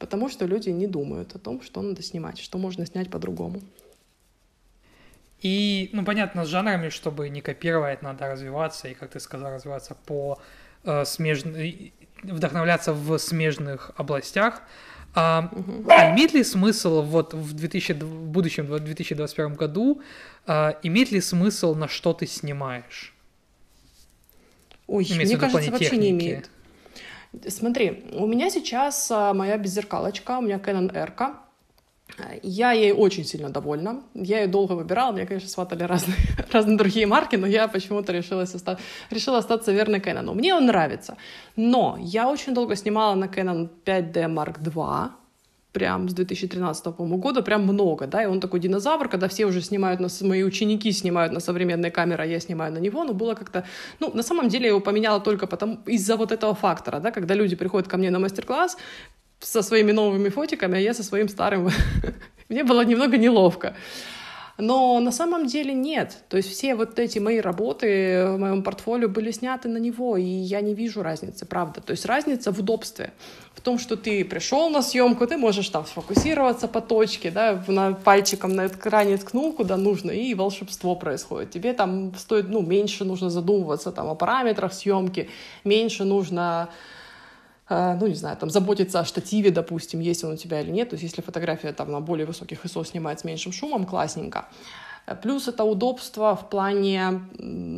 B: потому что люди не думают о том, что надо снимать, что можно снять по-другому.
A: И, ну, понятно, с жанрами, чтобы не копировать, надо развиваться, и, как ты сказал, развиваться по э, смежной, вдохновляться в смежных областях. А, угу. а имеет ли смысл вот в, 2000, в будущем, в 2021 году, а, имеет ли смысл, на что ты снимаешь?
B: Ой, Имеется мне кажется, вообще не имеет. Смотри, у меня сейчас а, моя беззеркалочка, у меня Canon R. Я ей очень сильно довольна. Я ее долго выбирала. Мне, конечно, сватали разные, [laughs] разные другие марки, но я почему-то решила, оста... решила остаться верной Canon. Мне он нравится. Но я очень долго снимала на Canon 5D Mark II прям с 2013 года, прям много, да, и он такой динозавр, когда все уже снимают, на, мои ученики снимают на современной камере, а я снимаю на него, но было как-то, ну, на самом деле я его поменяла только потому, из-за вот этого фактора, да, когда люди приходят ко мне на мастер-класс со своими новыми фотиками, а я со своим старым, [laughs] мне было немного неловко. Но на самом деле нет. То есть все вот эти мои работы в моем портфолио были сняты на него, и я не вижу разницы, правда. То есть разница в удобстве. В том, что ты пришел на съемку, ты можешь там сфокусироваться по точке, да, на пальчиком на экране ткнул, куда нужно, и волшебство происходит. Тебе там стоит, ну, меньше нужно задумываться там о параметрах съемки, меньше нужно ну, не знаю, там, заботиться о штативе, допустим, есть он у тебя или нет. То есть, если фотография там на более высоких ISO снимает с меньшим шумом, классненько. Э, плюс это удобство в плане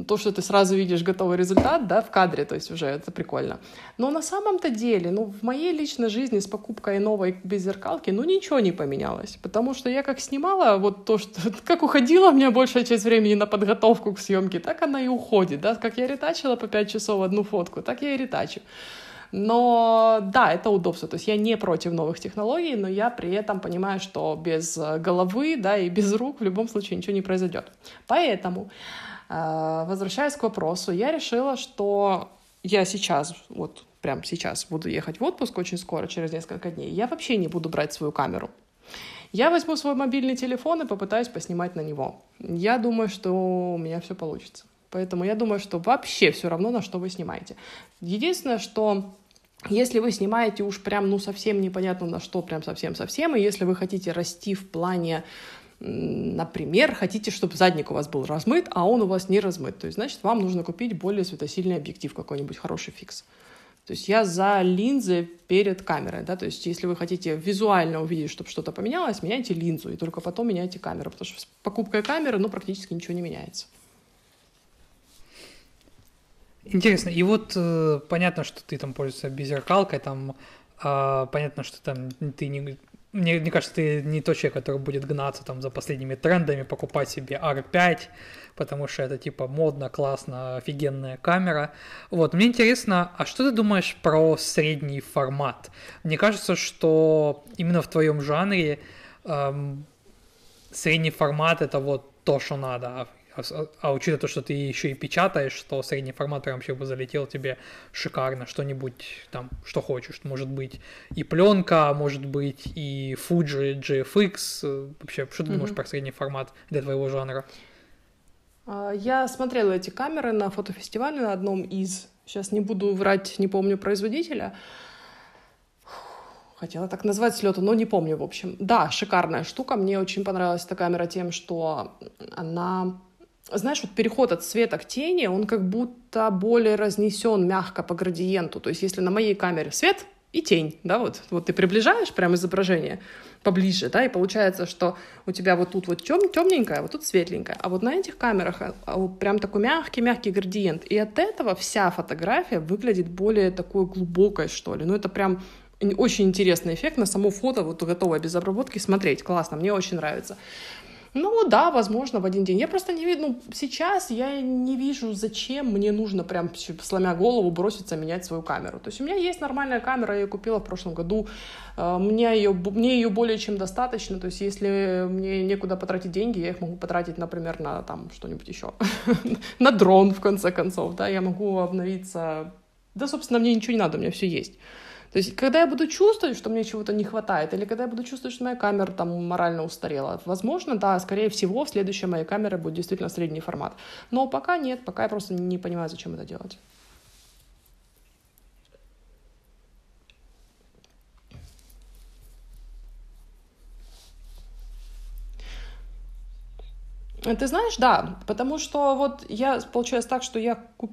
B: то, что ты сразу видишь готовый результат, да, в кадре, то есть уже это прикольно. Но на самом-то деле, ну, в моей личной жизни с покупкой новой беззеркалки, ну, ничего не поменялось. Потому что я как снимала вот то, что, [laughs] как уходила у меня большая часть времени на подготовку к съемке, так она и уходит, да. Как я ретачила по 5 часов одну фотку, так я и ретачу. Но да, это удобство. То есть я не против новых технологий, но я при этом понимаю, что без э, головы да, и без рук в любом случае ничего не произойдет. Поэтому, э, возвращаясь к вопросу, я решила, что я сейчас, вот прям сейчас буду ехать в отпуск очень скоро, через несколько дней, я вообще не буду брать свою камеру. Я возьму свой мобильный телефон и попытаюсь поснимать на него. Я думаю, что у меня все получится. Поэтому я думаю, что вообще все равно, на что вы снимаете. Единственное, что если вы снимаете уж прям, ну, совсем непонятно на что, прям совсем-совсем, и если вы хотите расти в плане например, хотите, чтобы задник у вас был размыт, а он у вас не размыт. То есть, значит, вам нужно купить более светосильный объектив, какой-нибудь хороший фикс. То есть я за линзы перед камерой, да, то есть если вы хотите визуально увидеть, чтобы что-то поменялось, меняйте линзу, и только потом меняйте камеру, потому что с покупкой камеры, ну, практически ничего не меняется.
A: Интересно, и вот э, понятно, что ты там пользуешься беззеркалкой, там э, понятно, что там ты не... Мне, мне кажется, ты не тот человек, который будет гнаться там за последними трендами, покупать себе R5, потому что это типа модно, классно, офигенная камера. Вот, мне интересно, а что ты думаешь про средний формат? Мне кажется, что именно в твоем жанре эм, средний формат это вот то, что надо. А, а учитывая то, что ты еще и печатаешь, что средний формат прям вообще бы залетел тебе шикарно, что-нибудь там, что хочешь. Может быть и пленка, может быть и Fuji GFX. Вообще, что ты mm-hmm. думаешь про средний формат для твоего жанра?
B: А, я смотрела эти камеры на фотофестивале на одном из. Сейчас не буду врать, не помню производителя. Хотела так назвать слету, но не помню, в общем. Да, шикарная штука. Мне очень понравилась эта камера тем, что она знаешь, вот переход от света к тени, он как будто более разнесен мягко по градиенту. То есть если на моей камере свет и тень, да, вот, вот ты приближаешь прям изображение поближе, да, и получается, что у тебя вот тут вот тем, темненькое, а вот тут светленькое, а вот на этих камерах а, а, прям такой мягкий-мягкий градиент, и от этого вся фотография выглядит более такой глубокой, что ли, ну это прям очень интересный эффект на само фото, вот готовое без обработки, смотреть, классно, мне очень нравится. Ну да, возможно, в один день. Я просто не видно. ну, сейчас я не вижу, зачем мне нужно прям сломя голову броситься менять свою камеру. То есть у меня есть нормальная камера, я ее купила в прошлом году, а, мне ее, мне ее более чем достаточно, то есть если мне некуда потратить деньги, я их могу потратить, например, на там что-нибудь еще, [laughs] на дрон, в конце концов, да, я могу обновиться, да, собственно, мне ничего не надо, у меня все есть. То есть, когда я буду чувствовать, что мне чего-то не хватает, или когда я буду чувствовать, что моя камера там морально устарела, возможно, да, скорее всего, следующая моя камера будет действительно средний формат. Но пока нет, пока я просто не понимаю, зачем это делать. Ты знаешь, да, потому что вот я, получилось так, что я куп...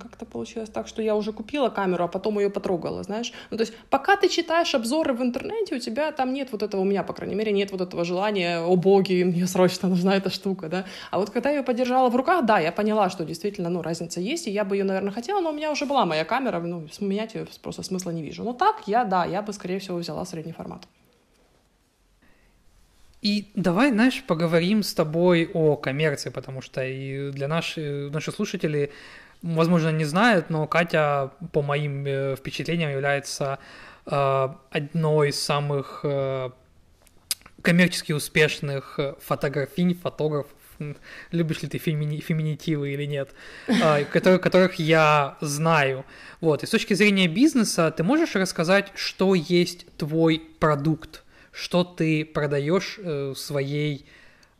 B: как-то получилось так, что я уже купила камеру, а потом ее потрогала, знаешь. Ну, то есть пока ты читаешь обзоры в интернете, у тебя там нет вот этого, у меня, по крайней мере, нет вот этого желания, о боги, мне срочно нужна эта штука, да. А вот когда я ее подержала в руках, да, я поняла, что действительно, ну, разница есть, и я бы ее, наверное, хотела, но у меня уже была моя камера, ну, менять ее просто смысла не вижу. Но так я, да, я бы, скорее всего, взяла средний формат.
A: И давай, знаешь, поговорим с тобой о коммерции, потому что и для наших, наших слушателей, возможно, не знают, но Катя, по моим э, впечатлениям, является э, одной из самых э, коммерчески успешных фотографинь, фотографов, любишь ли ты фемини, феминитивы или нет, э, которых, которых я знаю. Вот. И с точки зрения бизнеса, ты можешь рассказать, что есть твой продукт? Что ты продаешь э, своей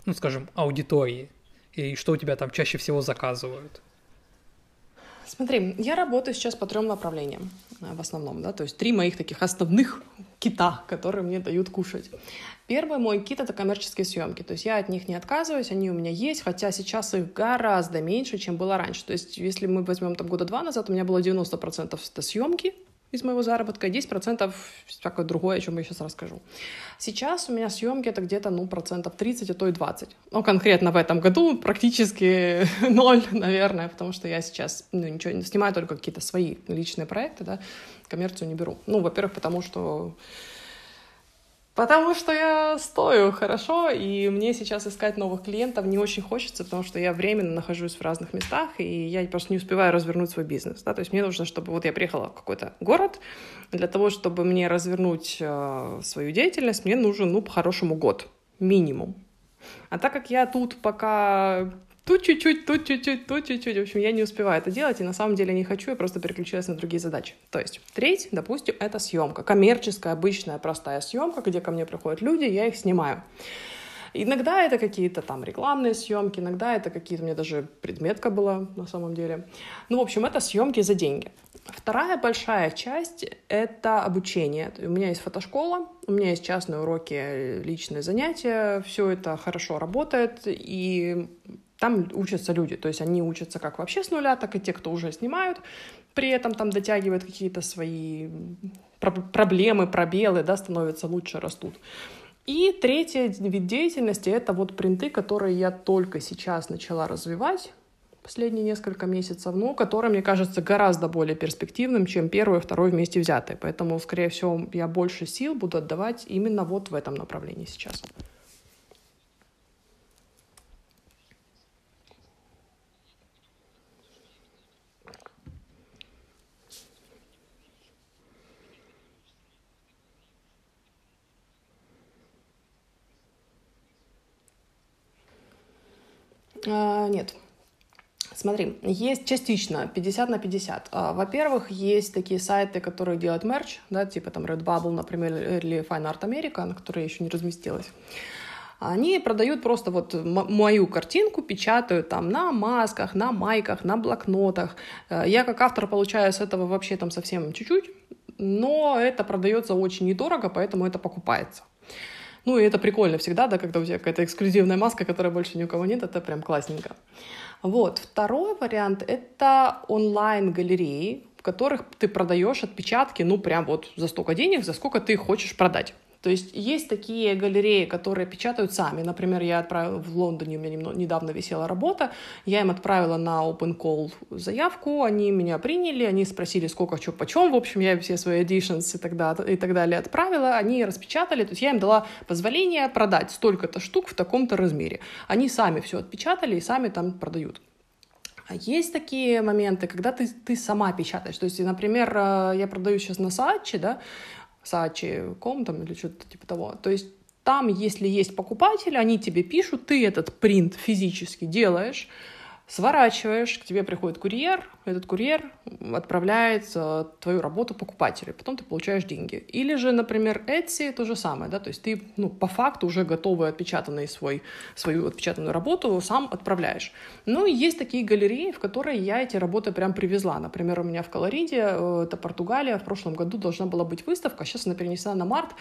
A: ну, скажем, аудитории? И что у тебя там чаще всего заказывают?
B: Смотри, я работаю сейчас по трем направлениям э, в основном, да, то есть три моих таких основных кита, которые мне дают кушать. Первый мой кит — это коммерческие съемки, то есть я от них не отказываюсь, они у меня есть, хотя сейчас их гораздо меньше, чем было раньше. То есть если мы возьмем там года два назад, у меня было 90% это съемки, из моего заработка, и 10% всякое другое, о чем я сейчас расскажу. Сейчас у меня съемки это где-то, ну, процентов 30, а то и 20. Ну, конкретно в этом году практически [laughs] ноль, наверное, потому что я сейчас ну, ничего не снимаю, только какие-то свои личные проекты, да, коммерцию не беру. Ну, во-первых, потому что Потому что я стою хорошо, и мне сейчас искать новых клиентов не очень хочется, потому что я временно нахожусь в разных местах, и я просто не успеваю развернуть свой бизнес. Да? То есть мне нужно, чтобы вот я приехала в какой-то город, для того, чтобы мне развернуть э, свою деятельность, мне нужен, ну, по-хорошему год, минимум. А так как я тут пока тут чуть-чуть, тут чуть-чуть, тут чуть-чуть. В общем, я не успеваю это делать, и на самом деле не хочу, я просто переключилась на другие задачи. То есть, треть, допустим, это съемка. Коммерческая, обычная, простая съемка, где ко мне приходят люди, я их снимаю. Иногда это какие-то там рекламные съемки, иногда это какие-то, меня даже предметка была на самом деле. Ну, в общем, это съемки за деньги. Вторая большая часть — это обучение. У меня есть фотошкола, у меня есть частные уроки, личные занятия, все это хорошо работает, и там учатся люди, то есть они учатся как вообще с нуля, так и те, кто уже снимают, при этом там дотягивают какие-то свои проблемы, пробелы, да, становятся лучше, растут. И третий вид деятельности — это вот принты, которые я только сейчас начала развивать, последние несколько месяцев, но который, мне кажется, гораздо более перспективным, чем первый и второй вместе взятые. Поэтому, скорее всего, я больше сил буду отдавать именно вот в этом направлении сейчас. А, нет. Смотри, есть частично 50 на 50. А, во-первых, есть такие сайты, которые делают мерч, да, типа там Redbubble, например, или Fine Art America, на которой я еще не разместилась. Они продают просто вот мою картинку, печатают там на масках, на майках, на блокнотах. А, я как автор получаю с этого вообще там совсем чуть-чуть, но это продается очень недорого, поэтому это покупается. Ну, и это прикольно всегда, да, когда у тебя какая-то эксклюзивная маска, которая больше ни у кого нет, это прям классненько. Вот. Второй вариант — это онлайн-галереи, в которых ты продаешь отпечатки, ну, прям вот за столько денег, за сколько ты хочешь продать. То есть есть такие галереи, которые печатают сами. Например, я отправила в Лондоне, у меня недавно висела работа, я им отправила на open call заявку, они меня приняли, они спросили, сколько, что, почем. В общем, я все свои additions и так, далее, и так далее отправила, они распечатали, то есть я им дала позволение продать столько-то штук в таком-то размере. Они сами все отпечатали и сами там продают. А есть такие моменты, когда ты, ты сама печатаешь. То есть, например, э, я продаю сейчас на Саачи, да, Saatchi.com там или что-то типа того. То есть там, если есть покупатели, они тебе пишут, ты этот принт физически делаешь, сворачиваешь, к тебе приходит курьер, этот курьер отправляет твою работу покупателю, потом ты получаешь деньги. Или же, например, Etsy то же самое, да, то есть ты, ну, по факту уже готовый отпечатанный свой, свою отпечатанную работу сам отправляешь. Ну, и есть такие галереи, в которые я эти работы прям привезла. Например, у меня в Колориде, э, это Португалия, в прошлом году должна была быть выставка, сейчас она перенесена на март,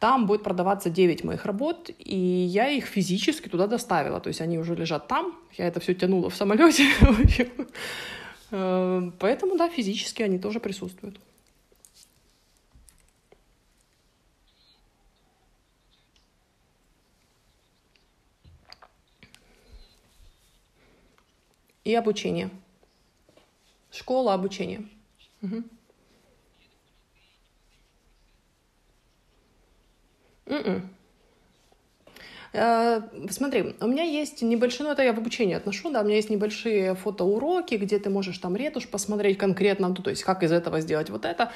B: там будет продаваться 9 моих работ, и я их физически туда доставила. То есть они уже лежат там, я это все тянула в самолете. [laughs] Э, поэтому, да, физически они тоже присутствуют. И обучение. Школа обучения. Угу. Mm-mm. Э, смотри, у меня есть небольшие, ну это я в обучении отношу, да, у меня есть небольшие фотоуроки, где ты можешь там ретушь посмотреть конкретно, ну, то есть как из этого сделать вот это.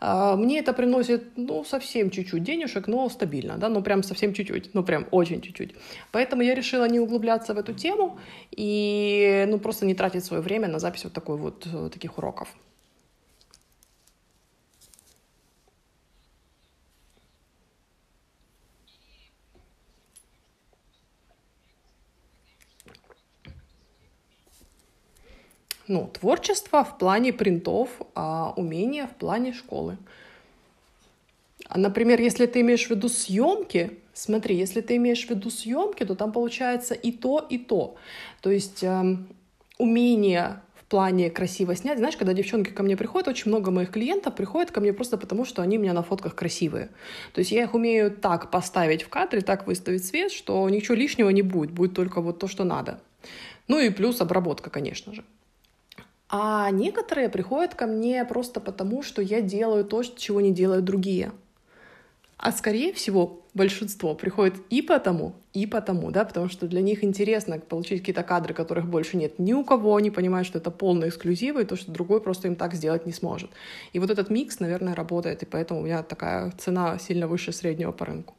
B: Э, мне это приносит, ну, совсем чуть-чуть денежек, но стабильно, да, ну, прям совсем чуть-чуть, ну, прям очень чуть-чуть. Поэтому я решила не углубляться в эту тему и, ну, просто не тратить свое время на запись вот такой вот, э, таких уроков. Ну, творчество в плане принтов, а умение в плане школы. А, например, если ты имеешь в виду съемки, смотри, если ты имеешь в виду съемки, то там получается и то, и то. То есть э, умение плане красиво снять. Знаешь, когда девчонки ко мне приходят, очень много моих клиентов приходят ко мне просто потому, что они у меня на фотках красивые. То есть я их умею так поставить в кадре, так выставить свет, что ничего лишнего не будет, будет только вот то, что надо. Ну и плюс обработка, конечно же. А некоторые приходят ко мне просто потому, что я делаю то, чего не делают другие. А скорее всего, большинство приходит и потому, и потому, да, потому что для них интересно получить какие-то кадры, которых больше нет ни у кого, они понимают, что это полный эксклюзив, и то, что другой просто им так сделать не сможет. И вот этот микс, наверное, работает, и поэтому у меня такая цена сильно выше среднего по рынку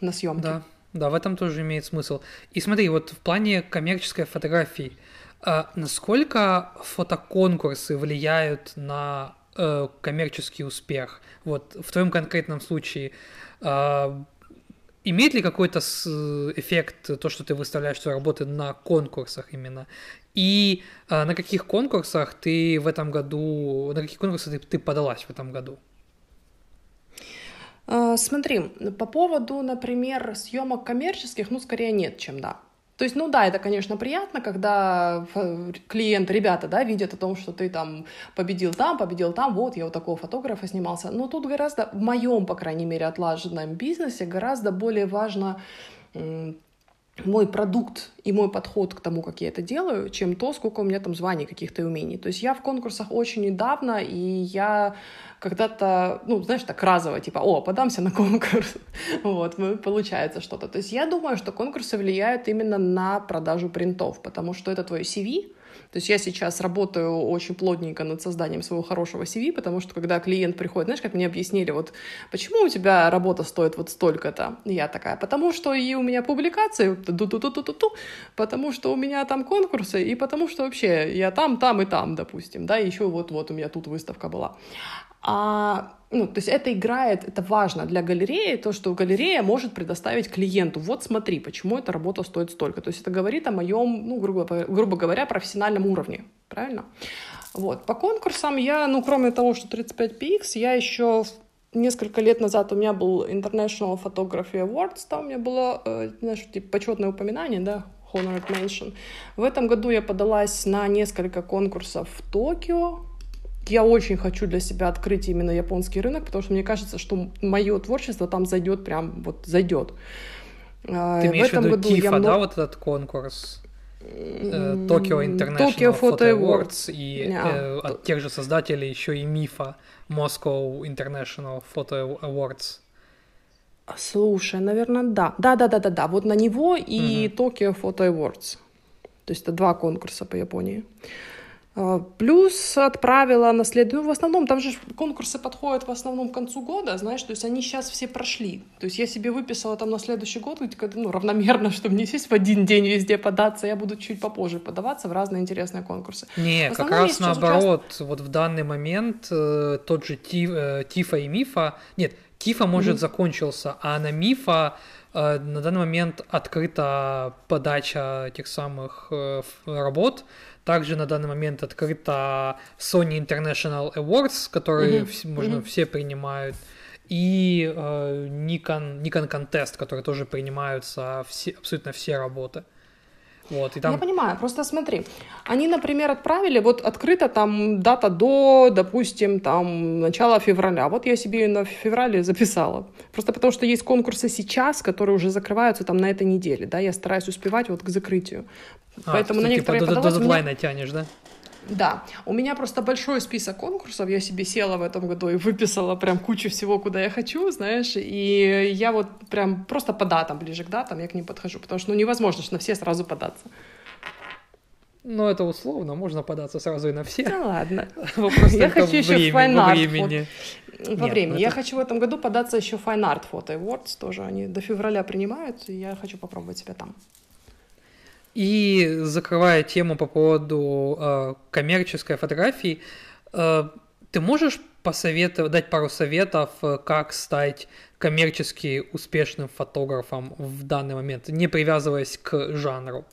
B: на съемки.
A: Да, да, в этом тоже имеет смысл. И смотри, вот в плане коммерческой фотографии, а насколько фотоконкурсы влияют на э, коммерческий успех? Вот в твоем конкретном случае э, имеет ли какой-то эффект то, что ты выставляешь свои работы на конкурсах именно? И э, на каких конкурсах ты в этом году, на какие конкурсы ты, ты подалась в этом году?
B: Смотри, по поводу, например, съемок коммерческих, ну, скорее нет, чем да. То есть, ну да, это, конечно, приятно, когда клиент, ребята, да, видят о том, что ты там победил там, победил там, вот, я у такого фотографа снимался. Но тут гораздо, в моем, по крайней мере, отлаженном бизнесе гораздо более важно мой продукт и мой подход к тому, как я это делаю, чем то, сколько у меня там званий каких-то и умений. То есть я в конкурсах очень недавно, и я когда-то, ну, знаешь, так разово, типа, о, подамся на конкурс, [laughs] вот, получается что-то. То есть я думаю, что конкурсы влияют именно на продажу принтов, потому что это твой CV, то есть я сейчас работаю очень плотненько над созданием своего хорошего CV, потому что когда клиент приходит, знаешь, как мне объяснили, вот почему у тебя работа стоит вот столько-то? Я такая, потому что и у меня публикации, ту-ту-ту-ту-ту, потому что у меня там конкурсы, и потому что вообще я там, там и там, допустим, да, еще вот-вот у меня тут выставка была. А, ну, то есть это играет, это важно для галереи, то, что галерея может предоставить клиенту. Вот смотри, почему эта работа стоит столько. То есть это говорит о моем, ну, грубо, грубо говоря, профессиональном уровне. Правильно? Вот. По конкурсам я, ну, кроме того, что 35PX, я еще несколько лет назад у меня был International Photography Awards, там у меня было, э, знаешь, типа почетное упоминание, да, Honored Mention. В этом году я подалась на несколько конкурсов в Токио, я очень хочу для себя открыть именно японский рынок, потому что мне кажется, что мое творчество там зайдет прям вот зайдет.
A: А, Ты имеешь в, этом в виду ТИФА, много... да, вот этот конкурс? Tokyo International Tokyo Photo, Awards, Awards и yeah. э, от тех же создателей еще и МИФа Moscow International Photo Awards.
B: Слушай, наверное, да. Да, да, да, да, да. Вот на него и mm-hmm. Tokyo Photo Awards. То есть это два конкурса по Японии. А, плюс отправила на след... Ну, в основном, там же конкурсы подходят в основном к концу года, знаешь, то есть они сейчас все прошли. То есть я себе выписала там на следующий год, ну, равномерно, [laughs] чтобы не сесть в один день везде податься, я буду чуть попозже подаваться в разные интересные конкурсы.
A: Не, как раз наоборот, участ... вот в данный момент э, тот же Ти, э, Тифа и Мифа, нет, Тифа, может, mm-hmm. закончился, а на Мифа э, на данный момент открыта подача тех самых э, работ, также на данный момент открыта Sony International Awards, которые mm-hmm. можно mm-hmm. все принимают, и э, Nikon, Nikon Contest, которые тоже принимаются все, абсолютно все работы.
B: Вот, и там... Я понимаю, просто смотри, они, например, отправили, вот открыта там дата до, допустим, там начала февраля. Вот я себе на феврале записала. Просто потому что есть конкурсы сейчас, которые уже закрываются там на этой неделе, да, я стараюсь успевать вот к закрытию.
A: А, Поэтому на некоторые типа, до, до дедлайна меня... тянешь, да?
B: Да, у меня просто большой список конкурсов, я себе села в этом году и выписала прям кучу всего, куда я хочу, знаешь, и я вот прям просто по датам, ближе к датам я к ним подхожу, потому что ну невозможно на все сразу податься.
A: Ну, это условно, можно податься сразу и на все.
B: Да ладно. [laughs] Вопрос я хочу еще в Fine Art. Времени. Во Нет, времени. Это... Я хочу в этом году податься еще Fine Art Photo Awards тоже. Они до февраля принимают, и я хочу попробовать себя там.
A: И закрывая тему по поводу э, коммерческой фотографии, э, ты можешь посоветовать, дать пару советов, э, как стать коммерчески успешным фотографом в данный момент, не привязываясь к жанру?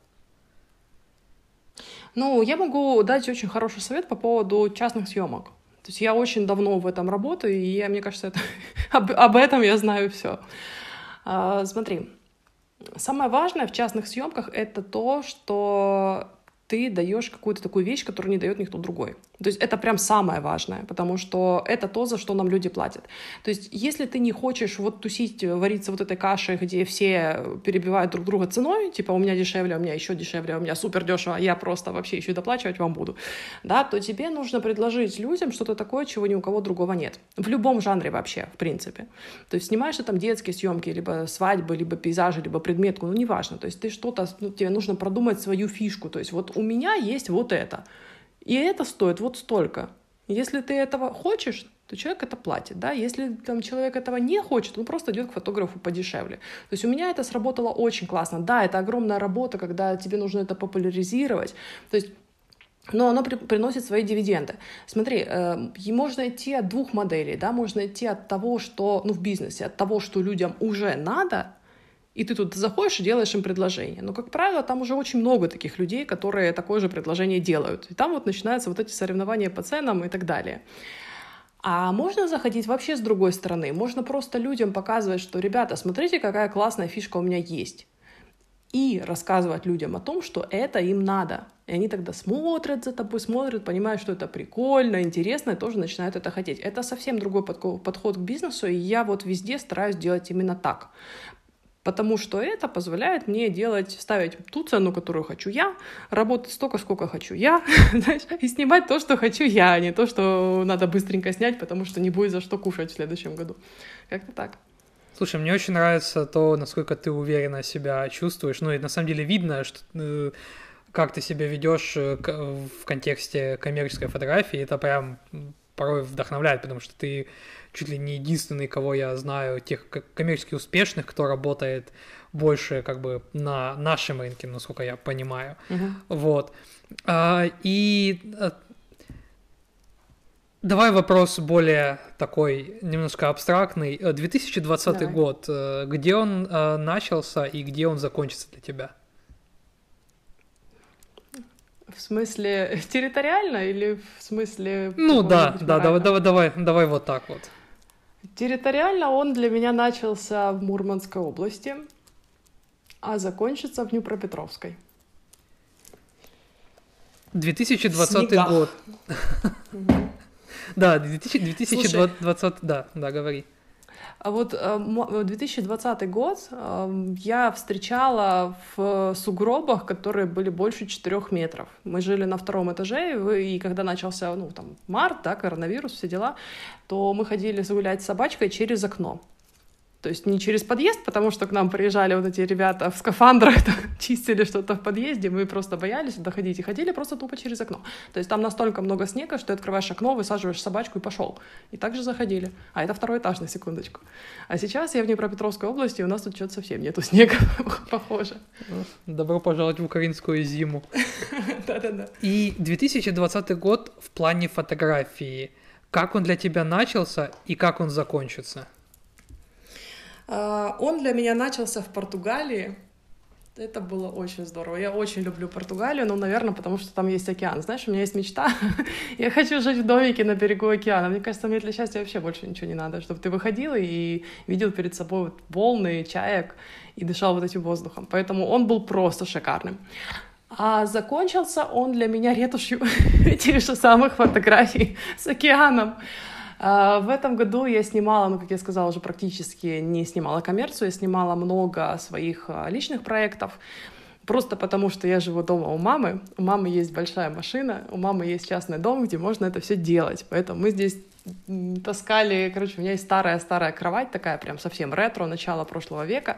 B: Ну, я могу дать очень хороший совет по поводу частных съемок. То есть я очень давно в этом работаю, и я, мне кажется, это, [laughs] об, об этом я знаю все. А, смотри, самое важное в частных съемках это то, что ты даешь какую-то такую вещь, которую не дает никто другой. То есть это прям самое важное, потому что это то, за что нам люди платят. То есть если ты не хочешь вот тусить, вариться вот этой кашей, где все перебивают друг друга ценой, типа у меня дешевле, у меня еще дешевле, у меня супер дешево, я просто вообще еще и доплачивать вам буду, да, то тебе нужно предложить людям что-то такое, чего ни у кого другого нет. В любом жанре вообще, в принципе. То есть снимаешь ты там детские съемки, либо свадьбы, либо пейзажи, либо предметку, ну неважно. То есть ты что-то, ну, тебе нужно продумать свою фишку. То есть вот у меня есть вот это. И это стоит вот столько. Если ты этого хочешь, то человек это платит, да, если там человек этого не хочет, он просто идет к фотографу подешевле. То есть у меня это сработало очень классно. Да, это огромная работа, когда тебе нужно это популяризировать. То есть но оно при, приносит свои дивиденды. Смотри, э, можно идти от двух моделей, да, можно идти от того, что, ну, в бизнесе, от того, что людям уже надо, и ты тут заходишь и делаешь им предложение. Но, как правило, там уже очень много таких людей, которые такое же предложение делают. И там вот начинаются вот эти соревнования по ценам и так далее. А можно заходить вообще с другой стороны. Можно просто людям показывать, что, ребята, смотрите, какая классная фишка у меня есть. И рассказывать людям о том, что это им надо. И они тогда смотрят за тобой, смотрят, понимают, что это прикольно, интересно, и тоже начинают это хотеть. Это совсем другой подход к бизнесу, и я вот везде стараюсь делать именно так потому что это позволяет мне делать, ставить ту цену, которую хочу я, работать столько, сколько хочу я, [laughs] и снимать то, что хочу я, а не то, что надо быстренько снять, потому что не будет за что кушать в следующем году. Как-то так.
A: Слушай, мне очень нравится то, насколько ты уверенно себя чувствуешь. Ну и на самом деле видно, что э, как ты себя ведешь э, в контексте коммерческой фотографии. Это прям порой вдохновляет, потому что ты чуть ли не единственный, кого я знаю, тех коммерчески успешных, кто работает больше как бы на нашем рынке, насколько я понимаю. Uh-huh. Вот. А, и а, давай вопрос более такой, немножко абстрактный. 2020 Давай. год, э, где он начался и где он закончится для тебя?
B: В смысле [laughs] территориально или в смысле...
A: Ну да, да, давай, давай, давай, давай вот так вот.
B: Территориально он для меня начался в Мурманской области, а закончится в Днепропетровской.
A: 2020 Снега. год. [laughs] Да, 2020, да, да, говори.
B: А вот 2020 э, год эм, я встречала в сугробах, которые были больше 4 метров. Мы жили на втором этаже, и когда начался, ну, там, март, да, коронавирус, все дела, то мы ходили загулять с собачкой через окно. То есть не через подъезд, потому что к нам приезжали вот эти ребята в скафандрах, [laughs] чистили что-то в подъезде, мы просто боялись доходить и ходили просто тупо через окно. То есть там настолько много снега, что ты открываешь окно, высаживаешь собачку и пошел. И также заходили. А это второй этаж, на секундочку. А сейчас я в Днепропетровской области, и у нас тут что-то совсем нету снега, [laughs] похоже.
A: Добро пожаловать в украинскую зиму. [laughs]
B: Да-да-да.
A: И 2020 год в плане фотографии. Как он для тебя начался и как он закончится?
B: А, он для меня начался в Португалии. Это было очень здорово. Я очень люблю Португалию, ну, наверное, потому что там есть океан. Знаешь, у меня есть мечта. [laughs] я хочу жить в домике на берегу океана. Мне кажется, мне для счастья вообще больше ничего не надо. Чтобы ты выходил и видел перед собой вот волны, чаек и дышал вот этим воздухом. Поэтому он был просто шикарным. А закончился он для меня ретушью [laughs] этих же самых фотографий с океаном. А, в этом году я снимала, ну, как я сказала, уже практически не снимала коммерцию, я снимала много своих а, личных проектов, просто потому что я живу дома у мамы, у мамы есть большая машина, у мамы есть частный дом, где можно это все делать, поэтому мы здесь таскали, короче, у меня есть старая-старая кровать такая, прям совсем ретро, начала прошлого века,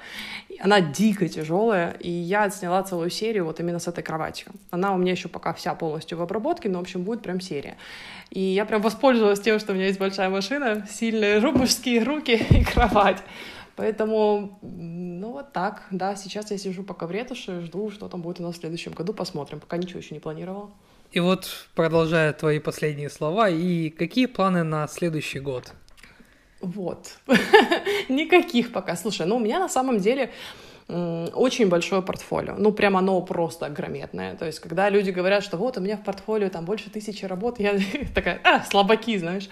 B: она дико тяжелая, и я отсняла целую серию вот именно с этой кроватью. Она у меня еще пока вся полностью в обработке, но, в общем, будет прям серия. И я прям воспользовалась тем, что у меня есть большая машина, сильные мужские руки [laughs] и кровать. Поэтому, ну вот так, да, сейчас я сижу пока в ретуши, жду, что там будет у нас в следующем году, посмотрим, пока ничего еще не планировала.
A: И вот, продолжая твои последние слова, и какие планы на следующий год?
B: Вот. [laughs] Никаких пока. Слушай, ну у меня на самом деле очень большое портфолио. Ну, прям оно просто огрометное. То есть, когда люди говорят, что вот у меня в портфолио там больше тысячи работ, я [laughs] такая, а, слабаки, знаешь.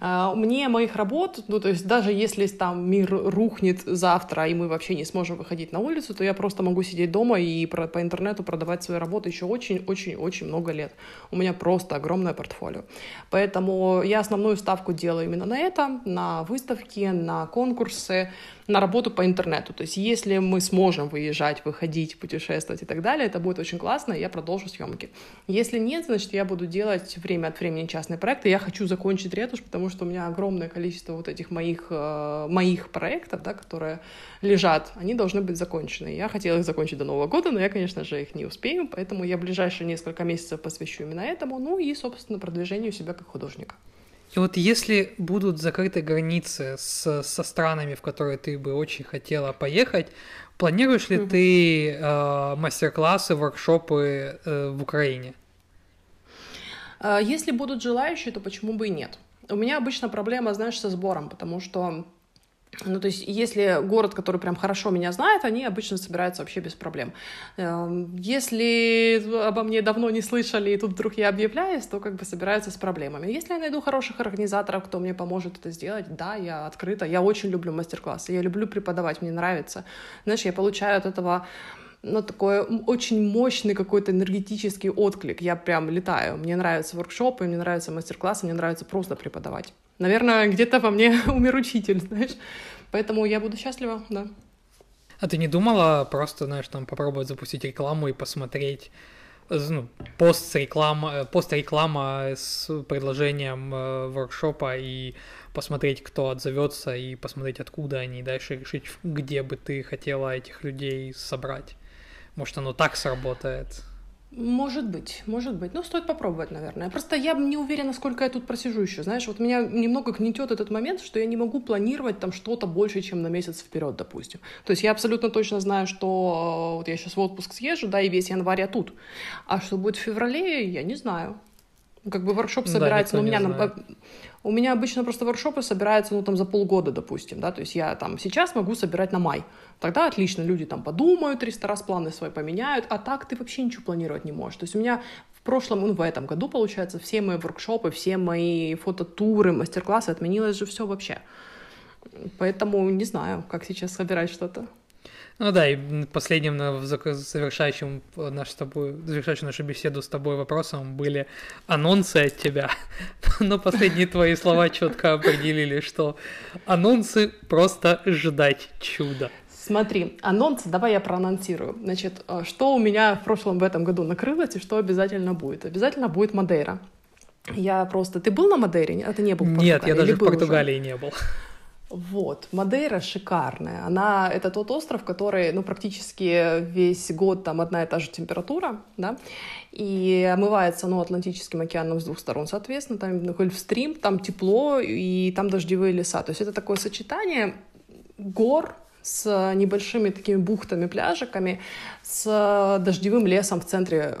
B: А, мне моих работ, ну, то есть даже если там мир рухнет завтра, и мы вообще не сможем выходить на улицу, то я просто могу сидеть дома и про, по интернету продавать свои работы еще очень-очень-очень много лет. У меня просто огромное портфолио. Поэтому я основную ставку делаю именно на это, на выставки, на конкурсы, на работу по интернету. То есть если мы сможем выезжать, выходить, путешествовать и так далее, это будет очень классно, и я продолжу съемки. Если нет, значит, я буду делать время от времени частные проекты. Я хочу закончить ретушь, потому что у меня огромное количество вот этих моих, э, моих проектов, да, которые лежат, они должны быть закончены. Я хотела их закончить до Нового года, но я, конечно же, их не успею, поэтому я ближайшие несколько месяцев посвящу именно этому, ну и, собственно, продвижению себя как художника.
A: И вот если будут закрыты границы с, со странами, в которые ты бы очень хотела поехать, планируешь ли mm-hmm. ты э, мастер-классы, воркшопы э, в Украине?
B: А, если будут желающие, то почему бы и нет? У меня обычно проблема, знаешь, со сбором, потому что ну, то есть, если город, который прям хорошо меня знает, они обычно собираются вообще без проблем. Эм, если обо мне давно не слышали, и тут вдруг я объявляюсь, то как бы собираются с проблемами. Если я найду хороших организаторов, кто мне поможет это сделать, да, я открыта. Я очень люблю мастер-классы, я люблю преподавать, мне нравится. Знаешь, я получаю от этого ну, такой очень мощный какой-то энергетический отклик. Я прям летаю. Мне нравятся воркшопы, мне нравятся мастер-классы, мне нравится просто преподавать. Наверное, где-то во мне [laughs] умер учитель, знаешь. Поэтому я буду счастлива, да.
A: А ты не думала просто, знаешь, там попробовать запустить рекламу и посмотреть, ну, пост реклама, пост реклама с предложением э, воркшопа и посмотреть, кто отзовется и посмотреть, откуда они, и дальше решить, где бы ты хотела этих людей собрать. Может, оно так сработает.
B: Может быть, может быть. Ну, стоит попробовать, наверное. Просто я не уверена, сколько я тут просижу еще. Знаешь, вот меня немного гнетет этот момент, что я не могу планировать там что-то больше, чем на месяц вперед, допустим. То есть я абсолютно точно знаю, что вот я сейчас в отпуск съезжу, да, и весь январь я тут. А что будет в феврале, я не знаю. Как бы воркшоп собирается, да, но у меня, на, у меня обычно просто воркшопы собираются, ну, там, за полгода, допустим, да, то есть я там сейчас могу собирать на май. Тогда отлично, люди там подумают, 300 раз планы свои поменяют, а так ты вообще ничего планировать не можешь. То есть у меня в прошлом, ну, в этом году, получается, все мои воркшопы, все мои фототуры, мастер-классы, отменилось же все вообще. Поэтому не знаю, как сейчас собирать что-то.
A: Ну да, и последним завершающим, наш с тобой, завершающим нашу беседу с тобой вопросом были анонсы от тебя. [laughs] Но последние твои слова четко определили, что анонсы просто ждать чуда.
B: Смотри, анонсы, давай я проанонсирую. Значит, э, что у меня в прошлом в этом году накрылось и что обязательно будет? Обязательно будет Мадейра. Я просто... Ты был на Мадейре? А ты не был в
A: Нет, я даже в Португалии уже? не был.
B: Вот, Мадейра шикарная. Она, это тот остров, который, ну, практически весь год там одна и та же температура, да, и омывается, ну, Атлантическим океаном с двух сторон, соответственно, там Гольфстрим, там тепло, и там дождевые леса. То есть это такое сочетание гор с небольшими такими бухтами, пляжиками, с дождевым лесом в центре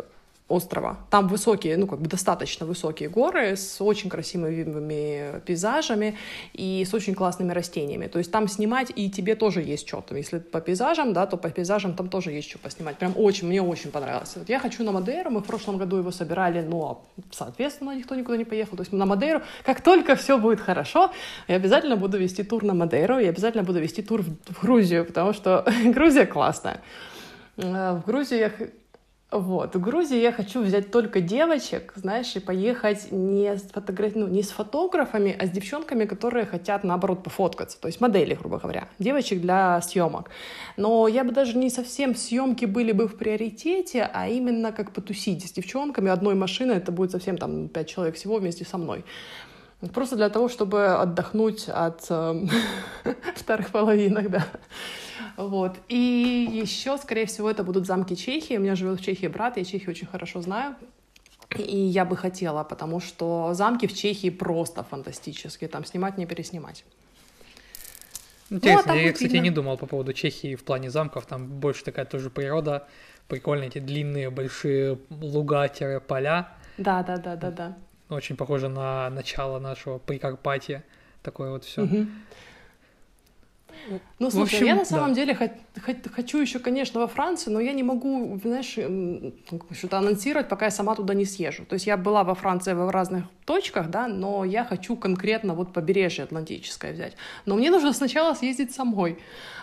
B: острова. Там высокие, ну, как бы достаточно высокие горы с очень красивыми пейзажами и с очень классными растениями. То есть там снимать и тебе тоже есть что. то Если по пейзажам, да, то по пейзажам там тоже есть что поснимать. Прям очень, мне очень понравилось. Вот я хочу на Мадейру, мы в прошлом году его собирали, но, соответственно, никто никуда не поехал. То есть на Мадейру, как только все будет хорошо, я обязательно буду вести тур на Мадейру, и обязательно буду вести тур в Грузию, потому что [laughs] Грузия классная. Э, в Грузию я вот. В Грузии я хочу взять только девочек, знаешь, и поехать не с, фотограф... ну, не с фотографами, а с девчонками, которые хотят, наоборот, пофоткаться. То есть модели, грубо говоря. Девочек для съемок. Но я бы даже не совсем съемки были бы в приоритете, а именно как потусить с девчонками одной машины. Это будет совсем там пять человек всего вместе со мной. Просто для того, чтобы отдохнуть от э, [laughs] вторых половинок, да. Вот. И еще, скорее всего, это будут замки Чехии. У меня живет в Чехии брат, я Чехию очень хорошо знаю. И я бы хотела, потому что замки в Чехии просто фантастические. Там снимать, не переснимать.
A: Интересно, ну, а я, кстати, видно. не думал по поводу Чехии в плане замков. Там больше такая тоже природа. Прикольно эти длинные большие луга-поля.
B: Да, да, да, да, да.
A: Очень похоже на начало нашего Прикарпатья. Такое вот все. Угу.
B: Ну, слушай, общем, я на самом да. деле хочу еще, конечно, во Францию, но я не могу, знаешь, что-то анонсировать, пока я сама туда не съезжу. То есть я была во Франции в разных точках, да, но я хочу конкретно вот побережье Атлантическое взять. Но мне нужно сначала съездить самой,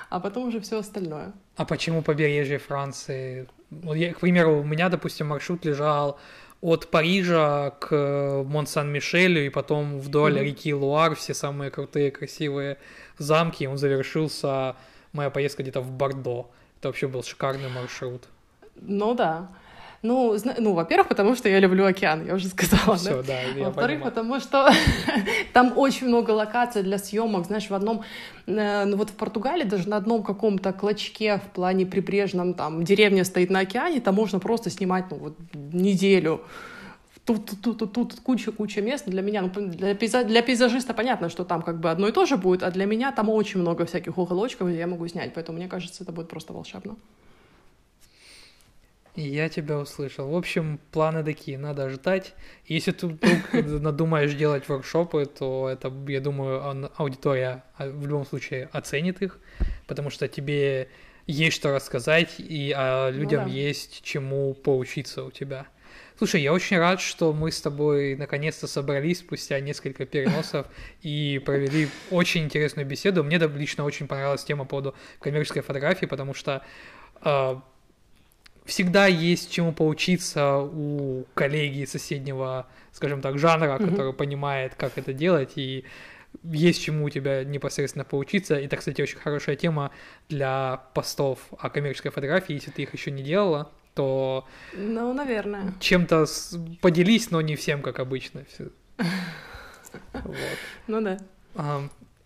B: а потом уже все остальное.
A: А почему побережье Франции? Я, к примеру, у меня, допустим, маршрут лежал от Парижа к Мон-Сан-Мишелю и потом вдоль mm-hmm. реки Луар, все самые крутые, красивые замки. Он завершился, моя поездка где-то в Бордо. Это вообще был шикарный маршрут.
B: Ну да. Ну, ну, во-первых, потому что я люблю океан, я уже сказала.
A: Все, да,
B: да Во-вторых, потому что [laughs] там очень много локаций для съемок. Знаешь, в одном, э, ну вот в Португалии даже на одном каком-то клочке в плане прибрежном, там деревня стоит на океане, там можно просто снимать, ну вот неделю тут, тут, тут, тут куча-куча мест для меня. Ну, для, пейза, для пейзажиста понятно, что там как бы одно и то же будет, а для меня там очень много всяких уголочков, где я могу снять, поэтому мне кажется, это будет просто волшебно.
A: Я тебя услышал. В общем, планы такие, надо ждать. Если ты вдруг [laughs] надумаешь делать воркшопы, то это, я думаю, аудитория а, в любом случае оценит их, потому что тебе есть что рассказать, и а людям ну, да. есть чему поучиться у тебя. Слушай, я очень рад, что мы с тобой наконец-то собрались спустя несколько переносов [laughs] и провели очень интересную беседу. Мне лично очень понравилась тема по поводу коммерческой фотографии, потому что э, всегда есть чему поучиться у коллеги соседнего, скажем так, жанра, mm-hmm. который понимает, как это делать, и есть чему у тебя непосредственно поучиться. Это, кстати, очень хорошая тема для постов о коммерческой фотографии, если ты их еще не делала то...
B: Ну, наверное.
A: Чем-то поделись, но не всем, как обычно.
B: Вот. [laughs] Ну да.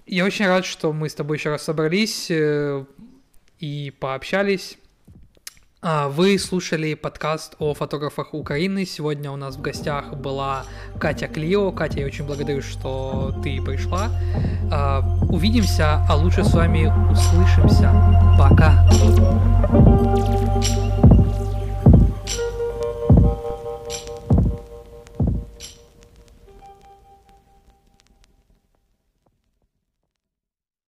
A: Я очень рад, что мы с тобой еще раз собрались э, и пообщались. А, вы слушали подкаст о фотографах Украины. Сегодня у нас в гостях была Катя Клио. Катя, я очень благодарю, что ты пришла. А, увидимся, а лучше с вами услышимся. Пока.